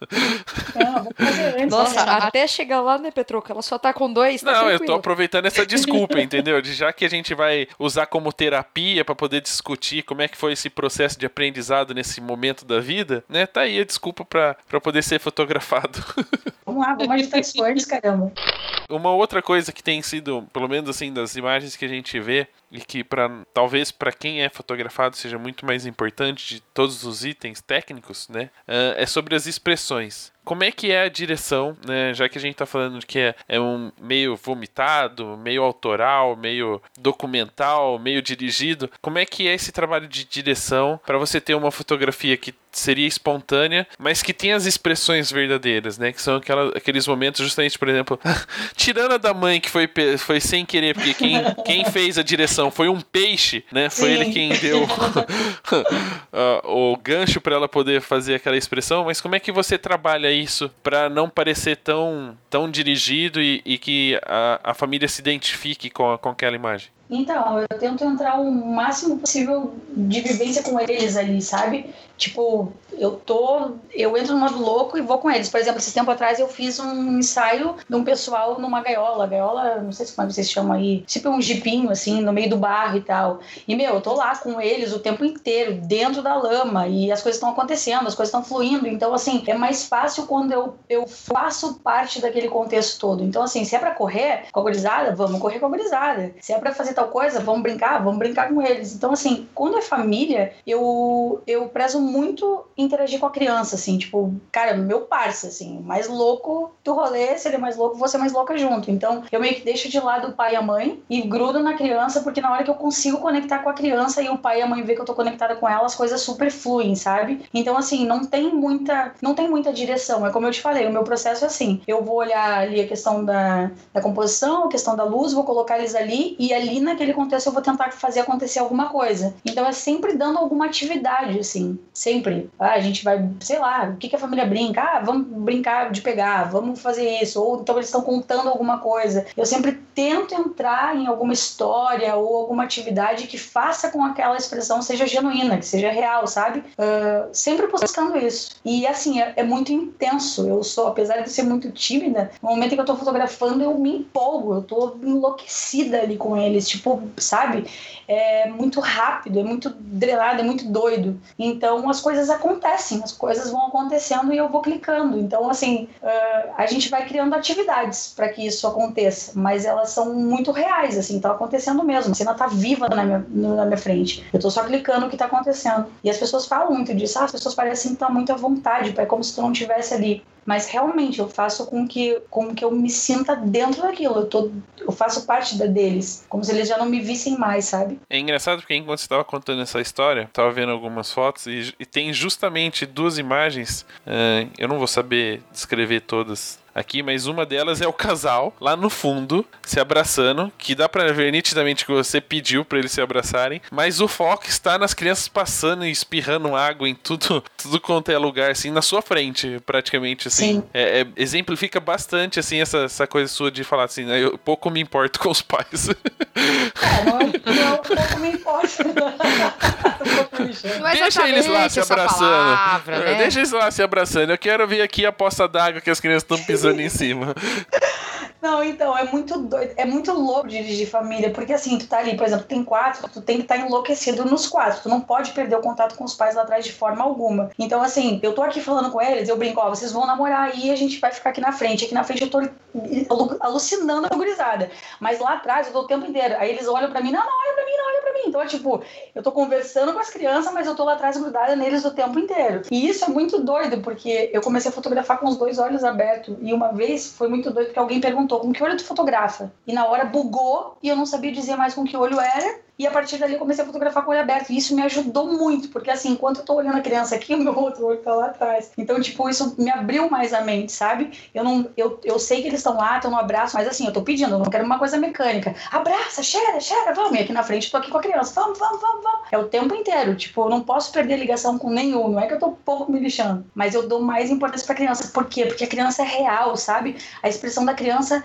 Speaker 2: Não, vou fazer antes. Nossa, até chegar lá, né, Petruca? Ela só tá com dois.
Speaker 1: Tá Não, tranquilo. eu tô aproveitando essa desculpa, entendeu? De já que a gente vai usar como terapia para poder discutir como é que foi esse processo de aprendizado nesse momento da vida, né? Tá aí a desculpa para poder ser fotografado.
Speaker 3: Vamos lá, vamos agitar esportes, caramba.
Speaker 1: Uma outra coisa que tem sido, pelo menos assim, das imagens que a gente vê, e que para talvez para quem é fotografado seja muito mais importante de todos os itens técnicos, né? Uh, é sobre as expressões. Como é que é a direção, né? Já que a gente está falando que é, é um meio vomitado, meio autoral, meio documental, meio dirigido. Como é que é esse trabalho de direção para você ter uma fotografia que seria espontânea, mas que tem as expressões verdadeiras, né? Que são aquela, aqueles momentos, justamente, por exemplo, tirando a da mãe que foi, foi sem querer, porque quem, quem fez a direção foi um peixe, né? Foi Sim. ele quem deu o gancho para ela poder fazer aquela expressão. Mas como é que você trabalha isso para não parecer tão, tão dirigido e, e que a, a família se identifique com, com aquela imagem?
Speaker 3: Então, eu tento entrar o máximo possível de vivência com eles ali, sabe? Tipo, eu tô. Eu entro no modo louco e vou com eles. Por exemplo, esse tempo atrás eu fiz um ensaio de um pessoal numa gaiola. Gaiola, não sei se como é vocês chamam aí. Tipo um jipinho, assim, no meio do barro e tal. E, meu, eu tô lá com eles o tempo inteiro, dentro da lama. E as coisas estão acontecendo, as coisas estão fluindo. Então, assim, é mais fácil quando eu, eu faço parte daquele contexto todo. Então, assim, se é pra correr com a gurizada, vamos correr com a gurizada. Se é pra fazer tal coisa, vamos brincar, vamos brincar com eles. Então, assim, quando é família, eu, eu prezo muito interagir com a criança, assim, tipo, cara, meu parça, assim, mais louco do rolê, se ele é mais louco, você é mais louca junto. Então, eu meio que deixo de lado o pai e a mãe e grudo na criança, porque na hora que eu consigo conectar com a criança e o pai e a mãe vê que eu tô conectada com ela, as coisas super fluem, sabe? Então, assim, não tem muita, não tem muita direção. É como eu te falei, o meu processo é assim, eu vou olhar ali a questão da, da composição, a questão da luz, vou colocar eles ali e ali naquele contexto eu vou tentar fazer acontecer alguma coisa. Então, é sempre dando alguma atividade, assim, sempre. Ah, a gente vai, sei lá, o que, que a família brinca? Ah, vamos brincar de pegar, vamos fazer isso. Ou então eles estão contando alguma coisa. Eu sempre tento entrar em alguma história ou alguma atividade que faça com aquela expressão seja genuína, que seja real, sabe? Uh, sempre buscando isso. E assim, é, é, muito intenso. Eu sou, apesar de ser muito tímida, no momento em que eu tô fotografando, eu me empolgo, eu tô enlouquecida ali com eles. Tipo, sabe? É muito rápido, é muito drenado, é muito doido. Então as coisas acontecem, as coisas vão acontecendo e eu vou clicando. Então, assim, uh, a gente vai criando atividades para que isso aconteça, mas elas são muito reais, assim, estão acontecendo mesmo. A cena tá viva na minha, na minha frente. Eu tô só clicando o que tá acontecendo. E as pessoas falam muito disso, ah, as pessoas parecem estar muito à vontade, é como se tu não estivesse ali mas realmente eu faço com que, com que eu me sinta dentro daquilo. Eu, tô, eu faço parte da deles, como se eles já não me vissem mais, sabe?
Speaker 1: É engraçado porque enquanto você estava contando essa história, estava vendo algumas fotos e, e, tem justamente duas imagens. Uh, eu não vou saber descrever todas aqui, mas uma delas é o casal lá no fundo se abraçando, que dá para ver nitidamente que você pediu para eles se abraçarem, mas o foco está nas crianças passando e espirrando água em tudo, tudo quanto é lugar, assim, na sua frente, praticamente, assim. É, é, exemplifica bastante, assim, essa, essa coisa sua de falar assim, né, eu pouco me importo com os pais.
Speaker 3: É, não, não pouco me importo.
Speaker 1: Deixa eles lá se abraçando. Palavra, né? Deixa eles lá se abraçando. Eu quero ver aqui a poça d'água que as crianças estão pisando em cima.
Speaker 3: Não, então, é muito doido, é muito louco dirigir família, porque assim, tu tá ali, por exemplo, tem quatro, tu tem que estar tá enlouquecido nos quatro, tu não pode perder o contato com os pais lá atrás de forma alguma. Então, assim, eu tô aqui falando com eles, eu brinco, ó, vocês vão namorar aí, a gente vai ficar aqui na frente, aqui na frente eu tô alucinando a gurizada, mas lá atrás eu tô o tempo inteiro, aí eles olham pra mim, não, não olha pra mim, não olha pra mim. Então, é tipo, eu tô conversando com as crianças, mas eu tô lá atrás grudada neles o tempo inteiro. E isso é muito doido, porque eu comecei a fotografar com os dois olhos abertos. E uma vez foi muito doido, porque alguém perguntou com que olho tu fotografa? E na hora bugou e eu não sabia dizer mais com que olho era. E a partir dali eu comecei a fotografar com o olho aberto. E isso me ajudou muito, porque assim, enquanto eu tô olhando a criança aqui, o meu outro olho tá lá atrás. Então, tipo, isso me abriu mais a mente, sabe? Eu não eu, eu sei que eles estão lá, estão no abraço, mas assim, eu tô pedindo, eu não quero uma coisa mecânica. Abraça, cheira, cheira, vamos. E aqui na frente eu tô aqui com a criança. Vamos, vamos, vamos, vamos. É o tempo inteiro. Tipo, eu não posso perder ligação com nenhum. Não é que eu tô pouco me lixando, mas eu dou mais importância pra criança. Por quê? Porque a criança é real, sabe? A expressão da criança,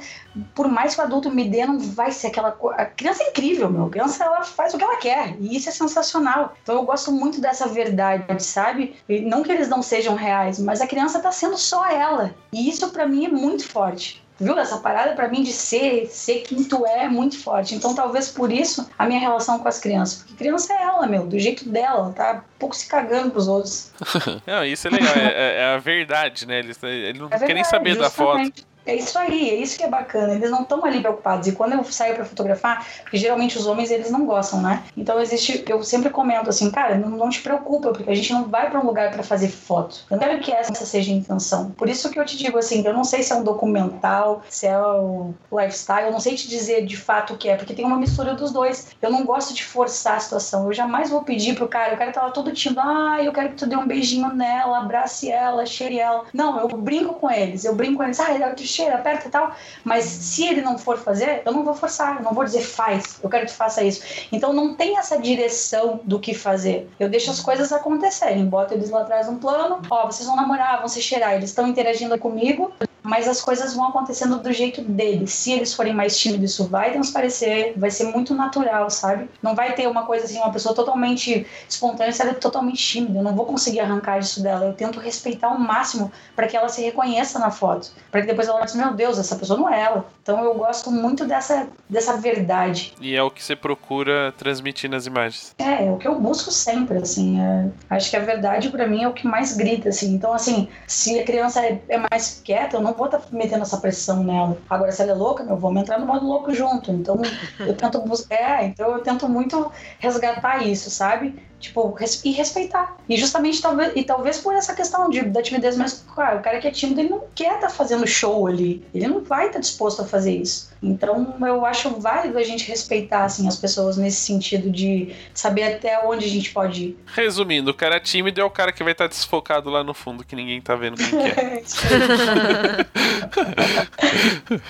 Speaker 3: por mais que o adulto me dê, não vai ser aquela coisa. A criança é incrível, meu. A criança, ela faz o que ela quer. E isso é sensacional. Então eu gosto muito dessa verdade, sabe? E não que eles não sejam reais, mas a criança tá sendo só ela. E isso para mim é muito forte. Viu? Essa parada para mim de ser, ser quem tu é, é muito forte. Então, talvez por isso a minha relação com as crianças. Porque criança é ela, meu, do jeito dela, tá um pouco se cagando pros outros.
Speaker 1: não, isso é legal, é, é, a verdade, né? Eles, eles não é verdade, querem saber justamente. da foto.
Speaker 3: É isso aí, é isso que é bacana. Eles não estão ali preocupados. E quando eu saio para fotografar, porque geralmente os homens eles não gostam, né? Então existe, eu sempre comento assim, cara, não, não te preocupa, porque a gente não vai para um lugar para fazer foto. Eu não quero que essa seja a intenção. Por isso que eu te digo assim, eu não sei se é um documental, se é o lifestyle, eu não sei te dizer de fato o que é, porque tem uma mistura dos dois. Eu não gosto de forçar a situação. Eu jamais vou pedir pro cara, o cara tá lá todo tímido, ah, eu quero que tu dê um beijinho nela, abrace ela, cheire ela. Não, eu brinco com eles, eu brinco com eles, ah, cheira, aperta e tal. Mas se ele não for fazer, eu não vou forçar, eu não vou dizer faz, eu quero que faça isso. Então não tem essa direção do que fazer. Eu deixo as coisas acontecerem, boto eles lá atrás um plano, ó, vocês vão namorar, vão se cheirar, eles estão interagindo comigo, mas as coisas vão acontecendo do jeito deles. Se eles forem mais tímidos, isso vai transparecer, vai ser muito natural, sabe? Não vai ter uma coisa assim, uma pessoa totalmente espontânea, se ela é totalmente tímida, eu não vou conseguir arrancar isso dela. Eu tento respeitar ao máximo para que ela se reconheça na foto, para que depois ela diga, meu Deus, essa pessoa não é ela. Então eu gosto muito dessa, dessa verdade.
Speaker 1: E é o que você procura transmitir nas imagens.
Speaker 3: É, é o que eu busco sempre, assim. É, acho que a verdade para mim é o que mais grita, assim. Então, assim, se a criança é, é mais quieta, eu não vou estar tá metendo essa pressão nela. Agora, se ela é louca, meu, vamos entrar no modo louco junto. Então, eu tento buscar. É, então eu tento muito resgatar isso, sabe? Tipo, res e respeitar. E justamente talvez, e talvez por essa questão de, da timidez, mas, o cara que é tímido, ele não quer estar tá fazendo show ali. Ele não vai estar tá disposto a fazer isso. Então, eu acho válido a gente respeitar, assim, as pessoas nesse sentido de saber até onde a gente pode ir.
Speaker 1: Resumindo, o cara tímido é o cara que vai estar desfocado lá no fundo, que ninguém tá vendo quem que é.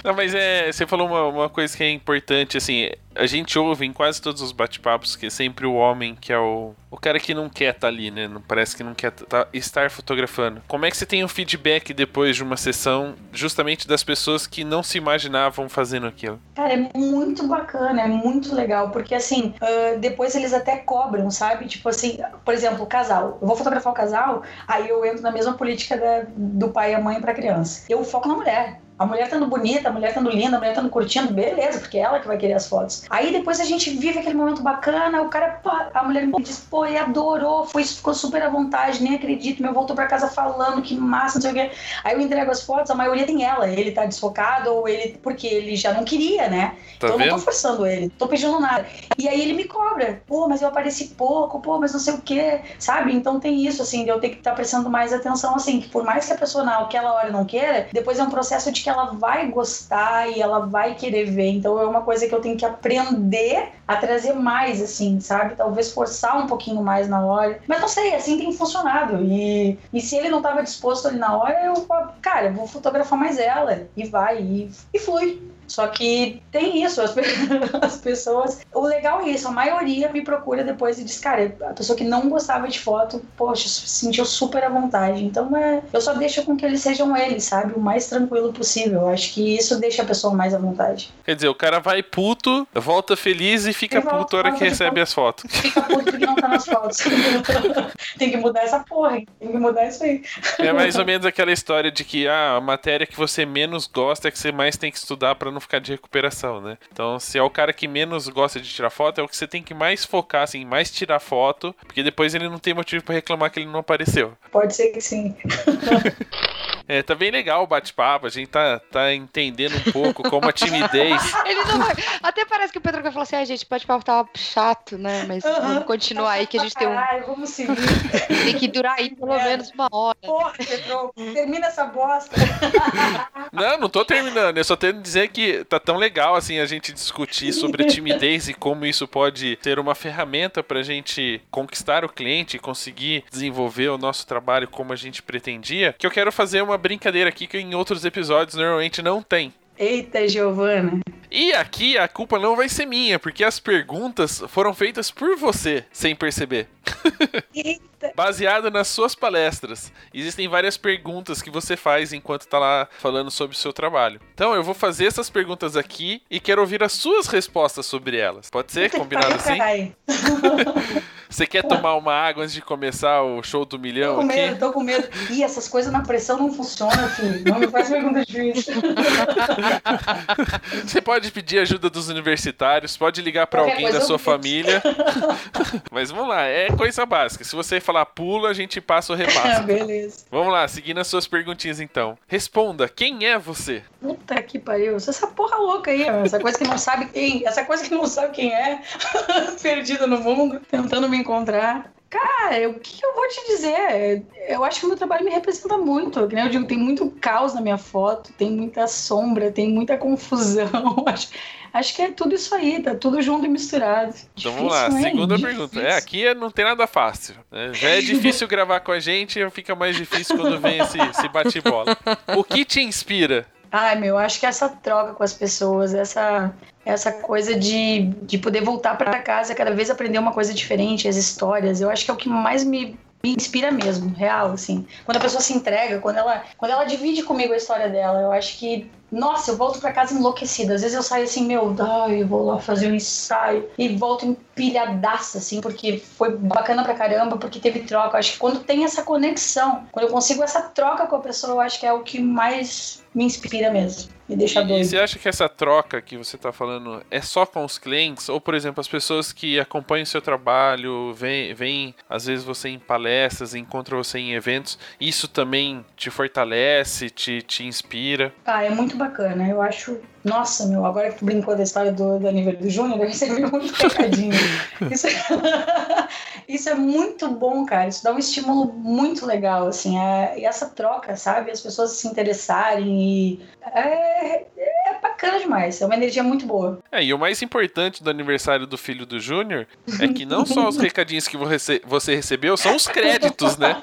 Speaker 1: não, mas é, você falou uma, uma coisa que é importante, assim, a gente ouve em quase todos os bate-papos que é sempre o homem que é o, o cara que não quer estar tá ali, né? Não parece que não quer tá, estar fotografando. Como é que você tem o um feedback depois de uma sessão, justamente das pessoas que não se imaginavam fazendo aquilo?
Speaker 3: Cara, é muito bacana, é muito legal, porque assim, uh, depois eles até cobram, sabe? Tipo assim, por exemplo, o casal. Eu vou fotografar o casal, aí eu entro na mesma política da, do pai e a mãe para criança. Eu foco na mulher. A mulher estando bonita, a mulher estando linda, a mulher estando curtindo, beleza, porque é ela que vai querer as fotos. Aí depois a gente vive aquele momento bacana, o cara, a mulher me diz, pô, ele adorou, foi, ficou super à vontade, nem acredito, meu voltou para casa falando que massa, não sei o quê. Aí eu entrego as fotos, a maioria tem ela, ele tá desfocado ou ele, porque ele já não queria, né? Tá então vendo? eu não tô forçando ele, tô pedindo nada. E aí ele me cobra, pô, mas eu apareci pouco, pô, mas não sei o quê, sabe? Então tem isso, assim, de eu ter que estar tá prestando mais atenção, assim, que por mais que a pessoa naquela hora não queira, depois é um processo de que ela vai gostar e ela vai querer ver. Então é uma coisa que eu tenho que aprender a trazer mais, assim, sabe? Talvez forçar um pouquinho mais na hora. Mas não sei, assim tem funcionado. E, e se ele não estava disposto ali na hora, eu, cara, vou fotografar mais ela. E vai, e, e flui. Só que tem isso, as, as, pessoas. O legal é isso, a maioria me procura depois e diz, cara, a pessoa que não gostava de foto, poxa, se sentiu super à vontade. Então é, eu só deixo com que eles sejam eles, sabe? O mais tranquilo possível. Eu acho que isso deixa a pessoa mais à vontade.
Speaker 1: Quer dizer, o cara vai puto, volta feliz e fica puto a hora que recebe as fotos.
Speaker 3: Fica puto porque não tá nas fotos. tem que mudar essa porra, tem que mudar isso aí.
Speaker 1: É mais ou menos aquela história de que ah, a matéria que você menos gosta é que você mais tem que estudar para não ficar de recuperação, né? Então, se é o cara que menos gosta de tirar foto, é o que você tem que mais focar, assim, mais tirar foto, porque depois ele não tem motivo para reclamar que ele não apareceu.
Speaker 3: Pode ser que sim.
Speaker 1: É, tá bem legal o bate-papo, a gente tá, tá entendendo um pouco como a timidez.
Speaker 2: Ele não vai. Até parece que o Pedro vai falar assim, ai, gente, bate-papo tava chato, né? Mas vamos continuar aí que a gente tem um.
Speaker 3: Caralho, vamos seguir.
Speaker 2: Tem que durar aí pelo
Speaker 3: É.
Speaker 2: menos uma hora.
Speaker 3: Porra, Pedro, termina essa bosta.
Speaker 1: Não, não tô terminando. Eu só tenho que dizer que tá tão legal assim a gente discutir sobre a timidez e como isso pode ser uma ferramenta pra gente conquistar o cliente e conseguir desenvolver o nosso trabalho como a gente pretendia, que eu quero fazer uma brincadeira aqui que em outros episódios normalmente não tem.
Speaker 3: Eita, Giovana.
Speaker 1: E aqui a culpa não vai ser minha, porque as perguntas foram feitas por você, sem perceber.
Speaker 3: Eita.
Speaker 1: Baseado nas suas palestras. Existem várias perguntas que você faz enquanto tá lá falando sobre o seu trabalho. Então eu vou fazer essas perguntas aqui e quero ouvir as suas respostas sobre elas. Pode ser? Combinado assim? Você quer tomar uma água antes de começar o show do
Speaker 3: Tô
Speaker 1: milhão
Speaker 3: com medo,
Speaker 1: aqui?
Speaker 3: tô com medo. Ih, essas coisas na pressão não funcionam, filho. Não me faz pergunta difícil.
Speaker 1: Você pode pedir ajuda dos universitários, pode ligar pra
Speaker 3: Qualquer
Speaker 1: alguém da sua família. Mas vamos lá, é coisa básica. Se você falar pula, a gente passa o repasso.
Speaker 3: beleza.
Speaker 1: Vamos lá, seguindo as suas perguntinhas então. Responda, quem é você?
Speaker 3: Puta que pariu. Eu sou essa porra louca aí, essa coisa que não sabe quem. Essa coisa que não sabe quem é. Perdida no mundo, tentando me encontrar. Cara, o que eu vou te dizer? Eu acho que o meu trabalho me representa muito. Nem eu digo, tem muito caos na minha foto, tem muita sombra, tem muita confusão. Acho, acho que é tudo isso aí, tá tudo junto e misturado.
Speaker 1: Então vamos lá,
Speaker 3: Difícil, hein?
Speaker 1: segunda
Speaker 3: Difícil.
Speaker 1: pergunta. É, aqui não tem nada fácil. né? Já é difícil gravar com a gente, fica mais difícil quando vem esse, esse bate-bola. O que te inspira?
Speaker 3: Ai, meu, acho que essa troca com as pessoas, essa, essa coisa de, de poder voltar para casa, cada vez aprender uma coisa diferente, as histórias, eu acho que é o que mais me, me inspira mesmo, real, assim. Quando a pessoa se entrega, quando ela, quando ela divide comigo a história dela, eu acho que, nossa, eu volto para casa enlouquecida. Às vezes eu saio assim, meu, ai, eu vou lá fazer um ensaio e volto empilhadaça, assim, porque foi bacana pra caramba, porque teve troca. Eu acho que quando tem essa conexão, quando eu consigo essa troca com a pessoa, eu acho que é o que mais me inspira mesmo. Me deixa
Speaker 1: E, e
Speaker 3: doido.
Speaker 1: você acha que essa troca que você tá falando é só com os clientes? Ou, por exemplo, as pessoas que acompanham o seu trabalho, vêm, vêm às vezes você em palestras, encontram você em eventos, isso também te fortalece, te, te inspira?
Speaker 3: Ah, é muito bacana. Eu acho. Nossa, meu, agora que tu brincou da história do, do aniversário do Júnior, eu recebi muito recadinho. Isso, isso é muito bom, cara. Isso dá um estímulo muito legal, assim. É, e essa troca, sabe? As pessoas se interessarem e. É, é bacana demais. É uma energia muito boa.
Speaker 1: É, e o mais importante do aniversário do filho do Júnior é que não só os recadinhos que você recebeu, são os créditos, né?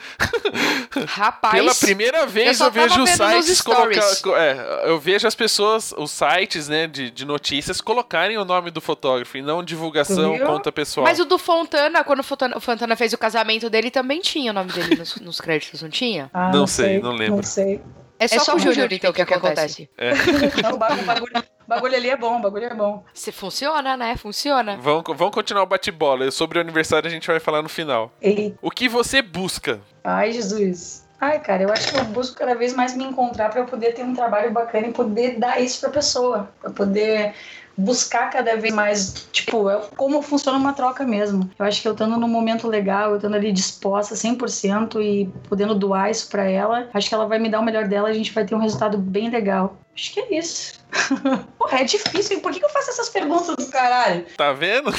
Speaker 2: Rapaz.
Speaker 1: Pela primeira vez
Speaker 2: só
Speaker 1: eu, vejo os sites colocar. É, eu vejo as pessoas, os sites, né, de, de notícias colocarem o nome do fotógrafo e não divulgação,
Speaker 3: viu?
Speaker 1: conta pessoal.
Speaker 2: Mas o do Fontana, quando o Fontana, o Fontana fez o casamento dele, também tinha o nome dele nos, nos créditos, não tinha?
Speaker 3: Ah,
Speaker 1: Não sei, não lembro.
Speaker 3: Não sei.
Speaker 2: É só,
Speaker 3: É só
Speaker 2: com o Júnior,
Speaker 3: Júnior,
Speaker 2: então, que, acontece.
Speaker 1: É.
Speaker 3: Não, o bagulho, o bagulho- o bagulho ali é bom, o bagulho é bom.
Speaker 2: Se funciona, né? Funciona.
Speaker 1: Vamos, vamos continuar o bate-bola. Sobre o aniversário a gente vai falar no final.
Speaker 3: Eita.
Speaker 1: O que você busca?
Speaker 3: Ai, Jesus. Ai, cara, eu acho que eu busco cada vez mais me encontrar para eu poder ter um trabalho bacana e poder dar isso pra pessoa. Pra poder buscar cada vez mais, tipo, é como funciona uma troca mesmo. Eu acho que eu estando num momento legal, eu estando ali disposta 100% e podendo doar isso pra ela, acho que ela vai me dar o melhor dela e a gente vai ter um resultado bem legal. Acho que é isso. Porra, é difícil? Por que que eu faço essas perguntas do caralho?
Speaker 1: Tá vendo?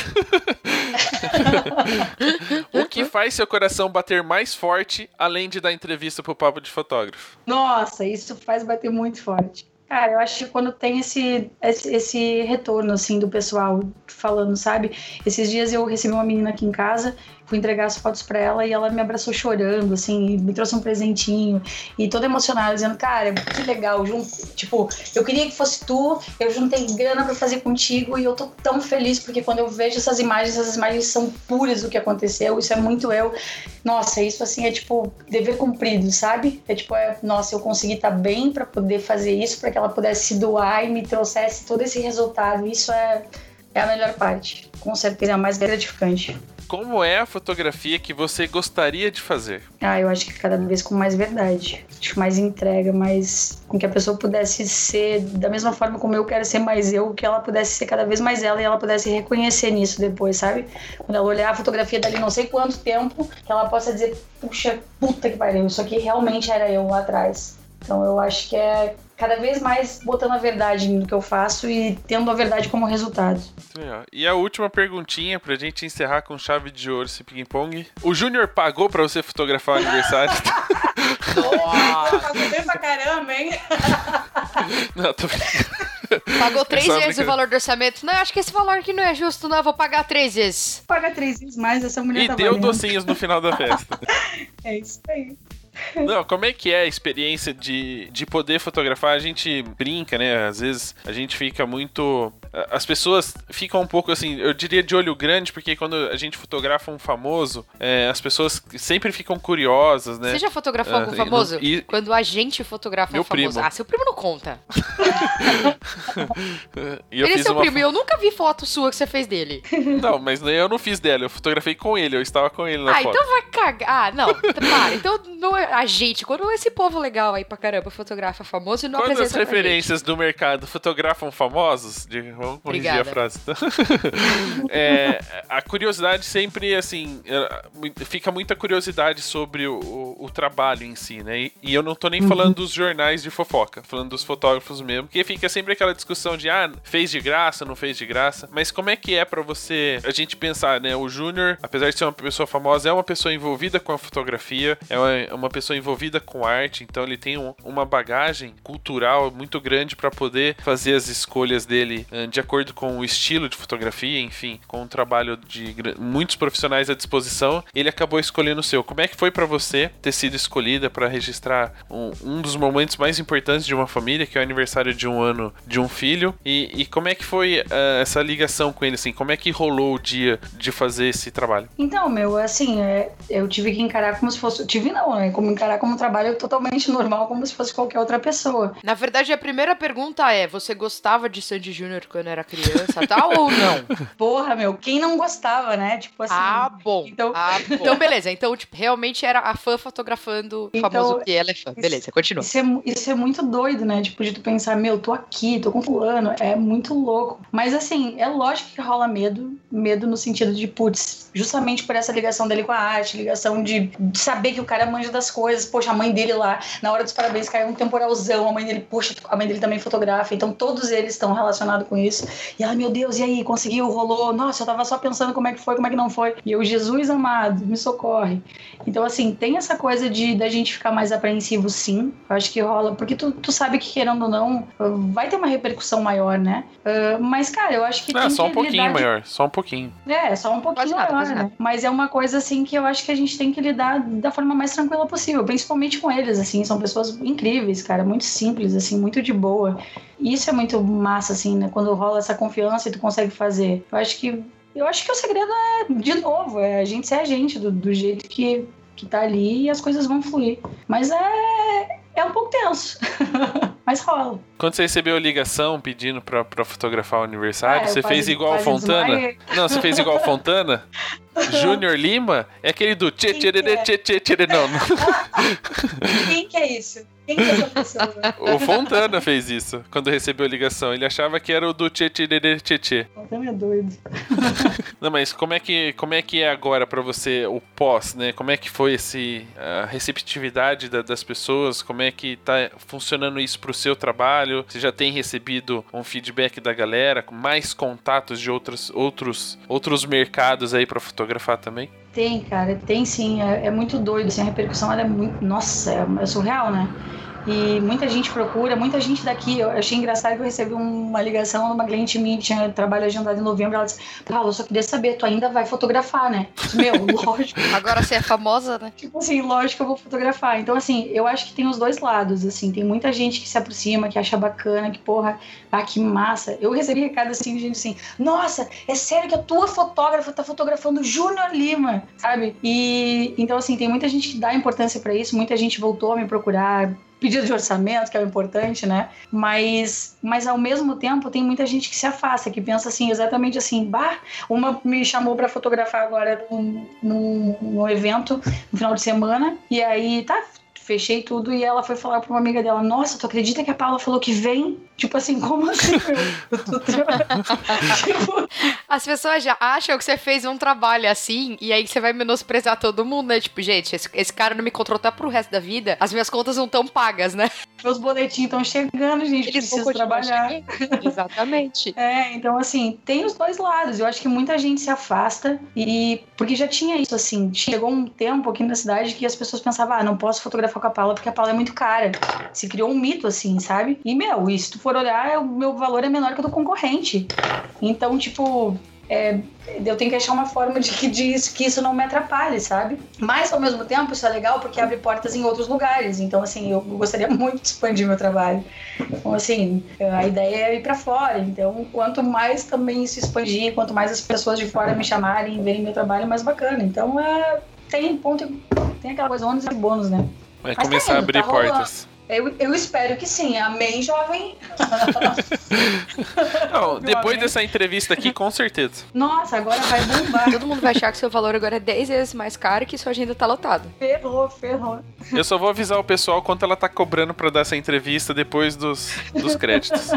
Speaker 1: o que faz seu coração bater mais forte, além de dar entrevista pro papo de fotógrafo?
Speaker 3: Nossa, isso faz bater muito forte. Cara, eu acho que quando tem esse, esse, esse retorno, assim, do pessoal falando, sabe? Esses dias eu recebi uma menina aqui em casa, fui entregar as fotos pra ela e ela me abraçou chorando, assim, me trouxe um presentinho e toda emocionada, dizendo, cara, que legal, jun... tipo, eu queria que fosse tu, eu juntei grana pra fazer contigo e eu tô tão feliz porque quando eu vejo essas imagens, essas imagens são puras do que aconteceu, isso é muito eu. Nossa, isso assim é tipo dever cumprido, sabe? É tipo, é, nossa, eu consegui estar bem pra poder fazer isso, pra que ela pudesse se doar e me trouxesse todo esse resultado. Isso é, é a melhor parte, com certeza é a mais gratificante.
Speaker 1: Como é a fotografia que você gostaria de fazer?
Speaker 3: Ah, eu acho que cada vez com mais verdade. Acho mais entrega, mais. com que a pessoa pudesse ser da mesma forma como eu quero ser mais eu, que ela pudesse ser cada vez mais ela e ela pudesse reconhecer nisso depois, sabe? Quando ela olhar a fotografia dali não sei quanto tempo, que ela possa dizer, puxa, puta que pariu, isso aqui realmente era eu lá atrás. Então eu acho que é cada vez mais botando a verdade no que eu faço e tendo a verdade como resultado.
Speaker 1: E a última perguntinha pra gente encerrar com chave de ouro esse ping-pong. O Júnior pagou pra você fotografar o aniversário?
Speaker 3: Nossa! Pagou bem pra caramba, hein?
Speaker 1: Não, tô
Speaker 2: Pagou três é vezes o valor do orçamento. Não, acho que esse valor aqui não é justo, não. Eu vou pagar três vezes.
Speaker 3: Paga três vezes mais, essa mulher
Speaker 1: e
Speaker 3: tá
Speaker 1: deu
Speaker 3: valendo.
Speaker 1: docinhos no final da festa.
Speaker 3: é isso aí.
Speaker 1: Não, como é que é a experiência de, de poder fotografar? A gente brinca, né? Às vezes a gente fica muito. As pessoas ficam um pouco assim, eu diria de olho grande, porque quando a gente fotografa um famoso, é, as pessoas sempre ficam curiosas, né?
Speaker 2: Você já fotografou
Speaker 1: Ah,
Speaker 2: algum famoso?
Speaker 1: e-
Speaker 2: Quando a gente fotografa
Speaker 1: Meu
Speaker 2: um famoso.
Speaker 1: primo.
Speaker 2: Ah, seu primo não conta.
Speaker 1: Eu
Speaker 2: Ele é seu primo e eu nunca vi foto sua que você fez dele.
Speaker 1: Não, mas eu não fiz dela, eu fotografei com ele, eu estava com ele na
Speaker 2: ah,
Speaker 1: foto.
Speaker 2: então vai cagar. Ah, não, para. Então não é a gente, quando esse povo legal aí pra caramba fotografa famoso e não
Speaker 1: Quando as
Speaker 2: apresenta pra
Speaker 1: referências do mercado fotografam famosos, de, vamos corrigir a
Speaker 2: Obrigada.
Speaker 1: frase. então. É, a curiosidade sempre, assim, é, fica muita curiosidade sobre o, o- o trabalho em si, né? E, e eu não tô nem falando dos jornais de fofoca, falando dos fotógrafos mesmo, porque fica sempre aquela discussão de, ah, fez de graça, não fez de graça. Mas como é que é pra você, a gente pensar, né? O Júnior, apesar de ser uma pessoa famosa, é uma pessoa envolvida com a fotografia, é uma, é uma pessoa envolvida com arte, então ele tem um- uma bagagem cultural muito grande pra poder fazer as escolhas dele eh, de acordo com o estilo de fotografia, enfim, com um trabalho de muitos profissionais à disposição, ele acabou escolhendo o seu. Como é que foi pra você ter sido escolhida pra registrar um, um dos momentos mais importantes de uma família, que é o aniversário de um ano de um filho? E, e como é que foi eh, essa ligação com ele, assim? Como é que rolou o dia de fazer esse trabalho?
Speaker 3: Então, meu, assim, é, eu tive que encarar como se fosse. Tive não, né? Como encarar como um trabalho totalmente normal, como se fosse qualquer outra pessoa.
Speaker 2: Na verdade, a primeira pergunta é: você gostava de Sandy Júnior quando era criança, tal ou não?
Speaker 3: Porra, meu, quem não gostava, né? Tipo assim.
Speaker 2: ah, bom.
Speaker 3: então-
Speaker 2: ah, bom. Então, beleza. Então, tipo, realmente era a fã fotografando o
Speaker 3: Então,
Speaker 2: famoso que ela é fã.
Speaker 3: isso-
Speaker 2: Beleza, continua.
Speaker 3: Isso é, isso é muito doido, né? Tipo, de tu pensar, meu, tô aqui, tô com fulano, é muito louco. Mas assim, é lógico que rola medo, medo no sentido de, putz, justamente por essa ligação dele com a arte, ligação de, de saber que o cara manja das coisas. Poxa, a mãe dele lá, na hora dos parabéns, caiu um temporalzão, a mãe dele, poxa, a mãe dele também fotografa, então todos eles estão relacionados com isso. E ela, meu Deus, e aí, conseguiu, rolou? Nossa, eu tava só pensando como é que foi, como é que não foi. E eu, Jesus amado, me socorre. Então, assim, tem essa coisa de da gente ficar mais apreensivo, sim. Eu acho que rola, porque tu, tu sabe que, querendo ou não, vai ter uma repercussão maior, né? Ah, mas, cara, eu acho que tem
Speaker 1: só
Speaker 3: que
Speaker 1: um pouquinho
Speaker 3: lidar de-
Speaker 1: maior, só um pouquinho.
Speaker 3: É, só um pouquinho
Speaker 2: nada,
Speaker 3: maior, né?
Speaker 2: nada.
Speaker 3: Mas é uma coisa, assim, que eu acho que a gente tem que lidar da forma mais tranquila possível, principalmente com eles, assim. São pessoas incríveis, cara, muito simples, assim, muito de boa. E isso é muito massa, assim, né? Quando rola essa confiança e tu consegue fazer. Eu acho que. Eu acho que o segredo é, de novo, é a gente ser a gente, do, do jeito que, que tá ali e as coisas vão fluir. Mas é. É um pouco tenso. Mas rola.
Speaker 1: Quando você recebeu a ligação pedindo pra, pra fotografar o aniversário,
Speaker 3: Ah,
Speaker 1: você fez igual a Fontana? Não, você fez igual a Fontana? Júnior Lima? É aquele do tchê tchê
Speaker 3: é?
Speaker 1: tchê tchê tchê não, não.
Speaker 3: Quem que é isso? Quem que é essa pessoa?
Speaker 1: O Fontana fez isso quando recebeu a ligação. Ele achava que era o do tchê tchê.
Speaker 3: Fontana é doido.
Speaker 1: Não, mas como é que, como é, que é agora pra você o pós, né? Como é que foi esse, a receptividade da- das pessoas? Como é que tá funcionando isso pro seu trabalho? Você já tem recebido um feedback da galera? Mais contatos de outros, outros, outros mercados aí pra fotografar também?
Speaker 3: Tem, cara, tem sim. É, é muito doido, assim, a repercussão é muito. Nossa, é, é surreal, né? E muita gente procura, muita gente daqui. Eu achei engraçado que eu recebi uma ligação de uma cliente minha que tinha trabalho agendado em novembro. Ela disse: Paulo, eu só queria saber, tu ainda vai fotografar, né? Meu, lógico.
Speaker 2: Agora você é famosa, né?
Speaker 3: Tipo assim, lógico que eu vou fotografar. Então, assim, eu acho que tem os dois lados, assim. Tem muita gente que se aproxima, que acha bacana, que, porra, ah, que massa. Eu recebi recado, assim, de gente assim, nossa, é sério que a tua fotógrafa tá fotografando Júnior Lima, sabe? E, então, assim, tem muita gente que dá importância pra isso, muita gente voltou a me procurar, pedido de orçamento, que é o importante, né? Mas, mas ao mesmo tempo tem muita gente que se afasta, que pensa assim, exatamente assim, bah, uma me chamou para fotografar agora num, num, num evento no final de semana, e aí tá. Fechei tudo e ela foi falar pra uma amiga dela: Nossa, tu acredita que a Paula falou que vem? Tipo assim, como assim, tipo,
Speaker 2: As pessoas já acham que você fez um trabalho assim, e aí você vai menosprezar todo mundo, né? Tipo, gente, esse, esse cara não me contratar pro resto da vida, as minhas contas não estão pagas, né?
Speaker 3: meus boletins estão chegando, gente.
Speaker 4: Eles
Speaker 3: Preciso trabalhar.
Speaker 4: Exatamente.
Speaker 3: É, então assim, tem os dois lados. Eu acho que muita gente se afasta e porque já tinha isso assim, chegou um tempo aqui na cidade que as pessoas pensavam, ah, não posso fotografar com a Paula porque a Paula é muito cara. Se criou um mito assim, sabe? E meu, e se tu for olhar, o meu valor é menor que o do concorrente. Então, tipo, é, eu tenho que achar uma forma de que, que isso não me atrapalhe, sabe? Mas ao mesmo tempo isso é legal porque abre portas em outros lugares. Então, assim, eu gostaria muito de expandir meu trabalho. Então, assim, a ideia é ir pra fora. Então, quanto mais também isso expandir, quanto mais as pessoas de fora me chamarem e verem meu trabalho, mais bacana. Então, é, tem ponto, tem aquela coisa ônus e bônus, né?
Speaker 1: Vai
Speaker 3: Mas tá
Speaker 1: começar a
Speaker 3: indo,
Speaker 1: abrir
Speaker 3: tá
Speaker 1: portas.
Speaker 3: Eu, eu espero que sim. Amém, jovem.
Speaker 1: Não, depois dessa entrevista aqui, com certeza.
Speaker 3: Nossa, agora vai bombar.
Speaker 2: Todo mundo vai achar que seu valor agora é 10 vezes mais caro e que sua agenda tá lotada.
Speaker 3: ferrou, ferrou.
Speaker 1: Eu só vou avisar o pessoal quanto ela tá cobrando pra dar essa entrevista depois dos, dos créditos.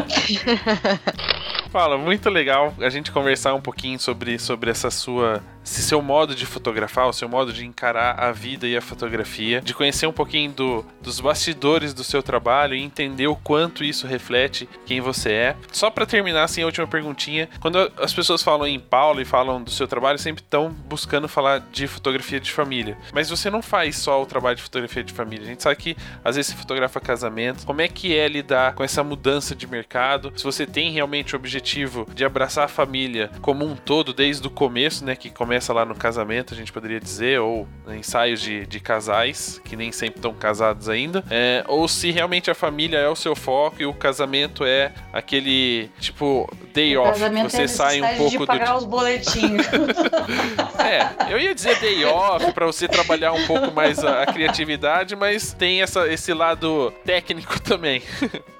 Speaker 1: Fala, muito legal a gente conversar um pouquinho sobre, sobre essa sua. Esse seu modo de fotografar, o seu modo de encarar a vida e a fotografia, de conhecer um pouquinho do, dos bastidores do seu trabalho e entender o quanto isso reflete quem você é. Só pra terminar, assim, a última perguntinha. Quando as pessoas falam em Paulo e falam do seu trabalho, sempre estão buscando falar de fotografia de família. Mas você não faz só o trabalho de fotografia de família. A gente sabe que às vezes você fotografa casamento. Como é que é lidar com essa mudança de mercado? Se você tem realmente o objetivo de abraçar a família como um todo, desde o começo, né? Que começa lá no casamento, a gente poderia dizer, ou ensaios de, de casais, que nem sempre estão casados ainda. É, ou se realmente a família é o seu foco e o casamento é aquele, tipo, day
Speaker 3: O
Speaker 1: off. Você
Speaker 3: é
Speaker 1: sai um pouco
Speaker 3: de
Speaker 1: do
Speaker 3: pagar os boletinhos.
Speaker 1: é, eu ia dizer day off pra você trabalhar um pouco mais a, a criatividade, mas tem essa, esse lado técnico também.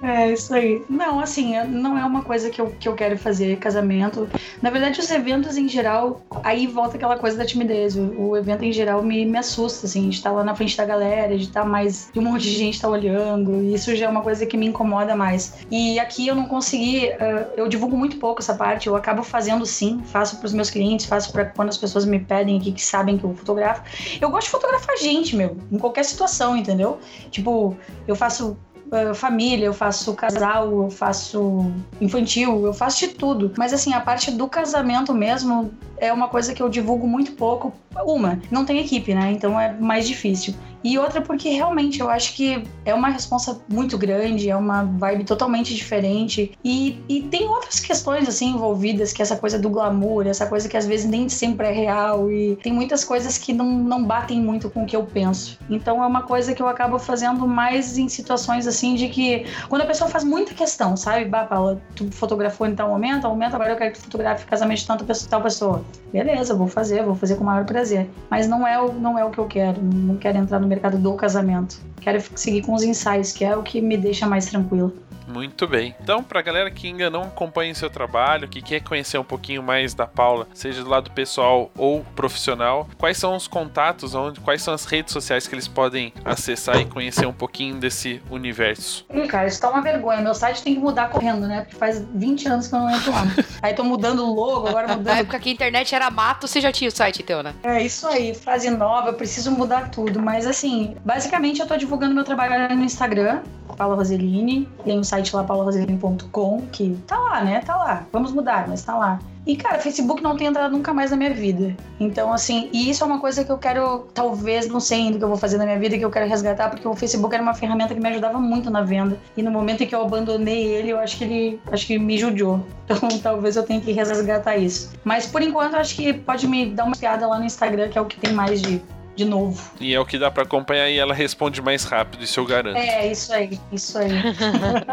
Speaker 3: É, isso aí. Não, assim, não é uma coisa que eu, que eu quero fazer, casamento. Na verdade, os eventos em geral, aí volta aquela coisa da timidez. O, o evento em geral me, me assusta, assim, de estar lá na frente da galera, de estar mais. de um monte de gente estar olhando. E isso já é uma coisa que me incomoda mais. E aqui eu não consegui, eh, eu divulgo muito pouco essa parte, eu acabo fazendo sim, faço pros meus clientes, faço para quando as pessoas me pedem aqui que sabem que eu fotografo. Eu gosto de fotografar gente, meu, em qualquer situação, entendeu? Tipo, eu faço uh, família, eu faço casal, eu faço infantil, eu faço de tudo. Mas assim, a parte do casamento mesmo é uma coisa que eu divulgo muito pouco. Uma, não tem equipe, né? Então é mais difícil. E outra porque realmente eu acho que é uma responsa muito grande, é uma vibe totalmente diferente. E, e tem outras questões assim envolvidas, que é essa coisa do glamour, essa coisa que às vezes nem sempre é real. E tem muitas coisas que não, não batem muito com o que eu penso. Então é uma coisa que eu acabo fazendo mais em situações assim de que quando a pessoa faz muita questão, sabe? Bah, Paula, tu fotografou em tal momento, momento, agora eu quero que tu fotografe casamento de tanta pessoa, tal pessoa. Beleza, vou fazer, vou fazer com o maior prazer. Mas não é o, não é o que eu quero. Não quero entrar no mercado do casamento. Quero seguir com os ensaios, que é o que me deixa mais tranquila.
Speaker 1: Muito bem. Então, pra galera que ainda não acompanha seu trabalho, que quer conhecer um pouquinho mais da Paula, seja do lado pessoal ou profissional, quais são os contatos, onde, quais são as redes sociais que eles podem acessar e conhecer um pouquinho desse universo?
Speaker 3: Ih, cara, isso tá uma vergonha. Meu site tem que mudar correndo, né? Porque faz 20 anos que eu não entro lá. Aí tô mudando o logo, agora
Speaker 2: Na
Speaker 3: mudando.
Speaker 2: época que a internet era mato, você já tinha o site teu, né?
Speaker 3: É isso aí, fase nova, eu preciso mudar tudo. Mas assim, basicamente eu tô divulgando meu trabalho no Instagram, Paula Roseline. Tem o site lá, paularoseline.com, que tá lá, né? Tá lá. Vamos mudar, mas tá lá. E, cara, Facebook não tem entrado nunca mais na minha vida. Então, assim, e isso é uma coisa que eu quero, talvez, não sei ainda o que eu vou fazer na minha vida, que eu quero resgatar, porque o Facebook era uma ferramenta que me ajudava muito na venda. E no momento em que eu abandonei ele, eu acho que ele, acho que me judiou. Então, talvez eu tenha que resgatar isso. Mas, por enquanto, acho que pode me dar uma piada lá no Instagram, que é o que tem mais de, de novo.
Speaker 1: E é o que dá pra acompanhar e ela responde mais rápido, isso eu garanto.
Speaker 3: É, isso aí, isso aí.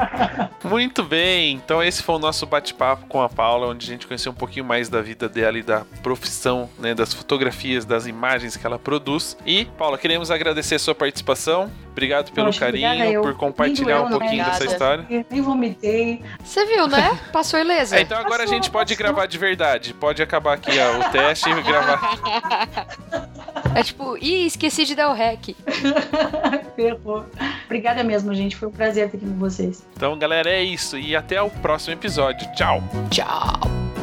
Speaker 1: Muito bem, então esse foi o nosso bate-papo com a Paula, onde a gente conheceu um pouquinho mais da vida dela e da profissão, né, das fotografias, das imagens que ela produz. E, Paula, queremos agradecer a sua participação. Obrigado pelo
Speaker 3: Poxa,
Speaker 1: carinho,
Speaker 3: eu.
Speaker 1: por compartilhar um pouquinho dessa história.
Speaker 3: Nem vomitei.
Speaker 2: Você viu, né? Passou ilesa.
Speaker 1: É, então agora a
Speaker 3: Passou,
Speaker 1: gente pode
Speaker 3: passou.
Speaker 1: gravar de verdade. Pode acabar aqui ó, o teste e gravar.
Speaker 2: É tipo, ih, esqueci de dar o rec.
Speaker 3: Ferrou. Obrigada mesmo, gente. Foi um prazer estar aqui com vocês.
Speaker 1: Então, galera, é isso. E até o próximo episódio. Tchau.
Speaker 2: Tchau.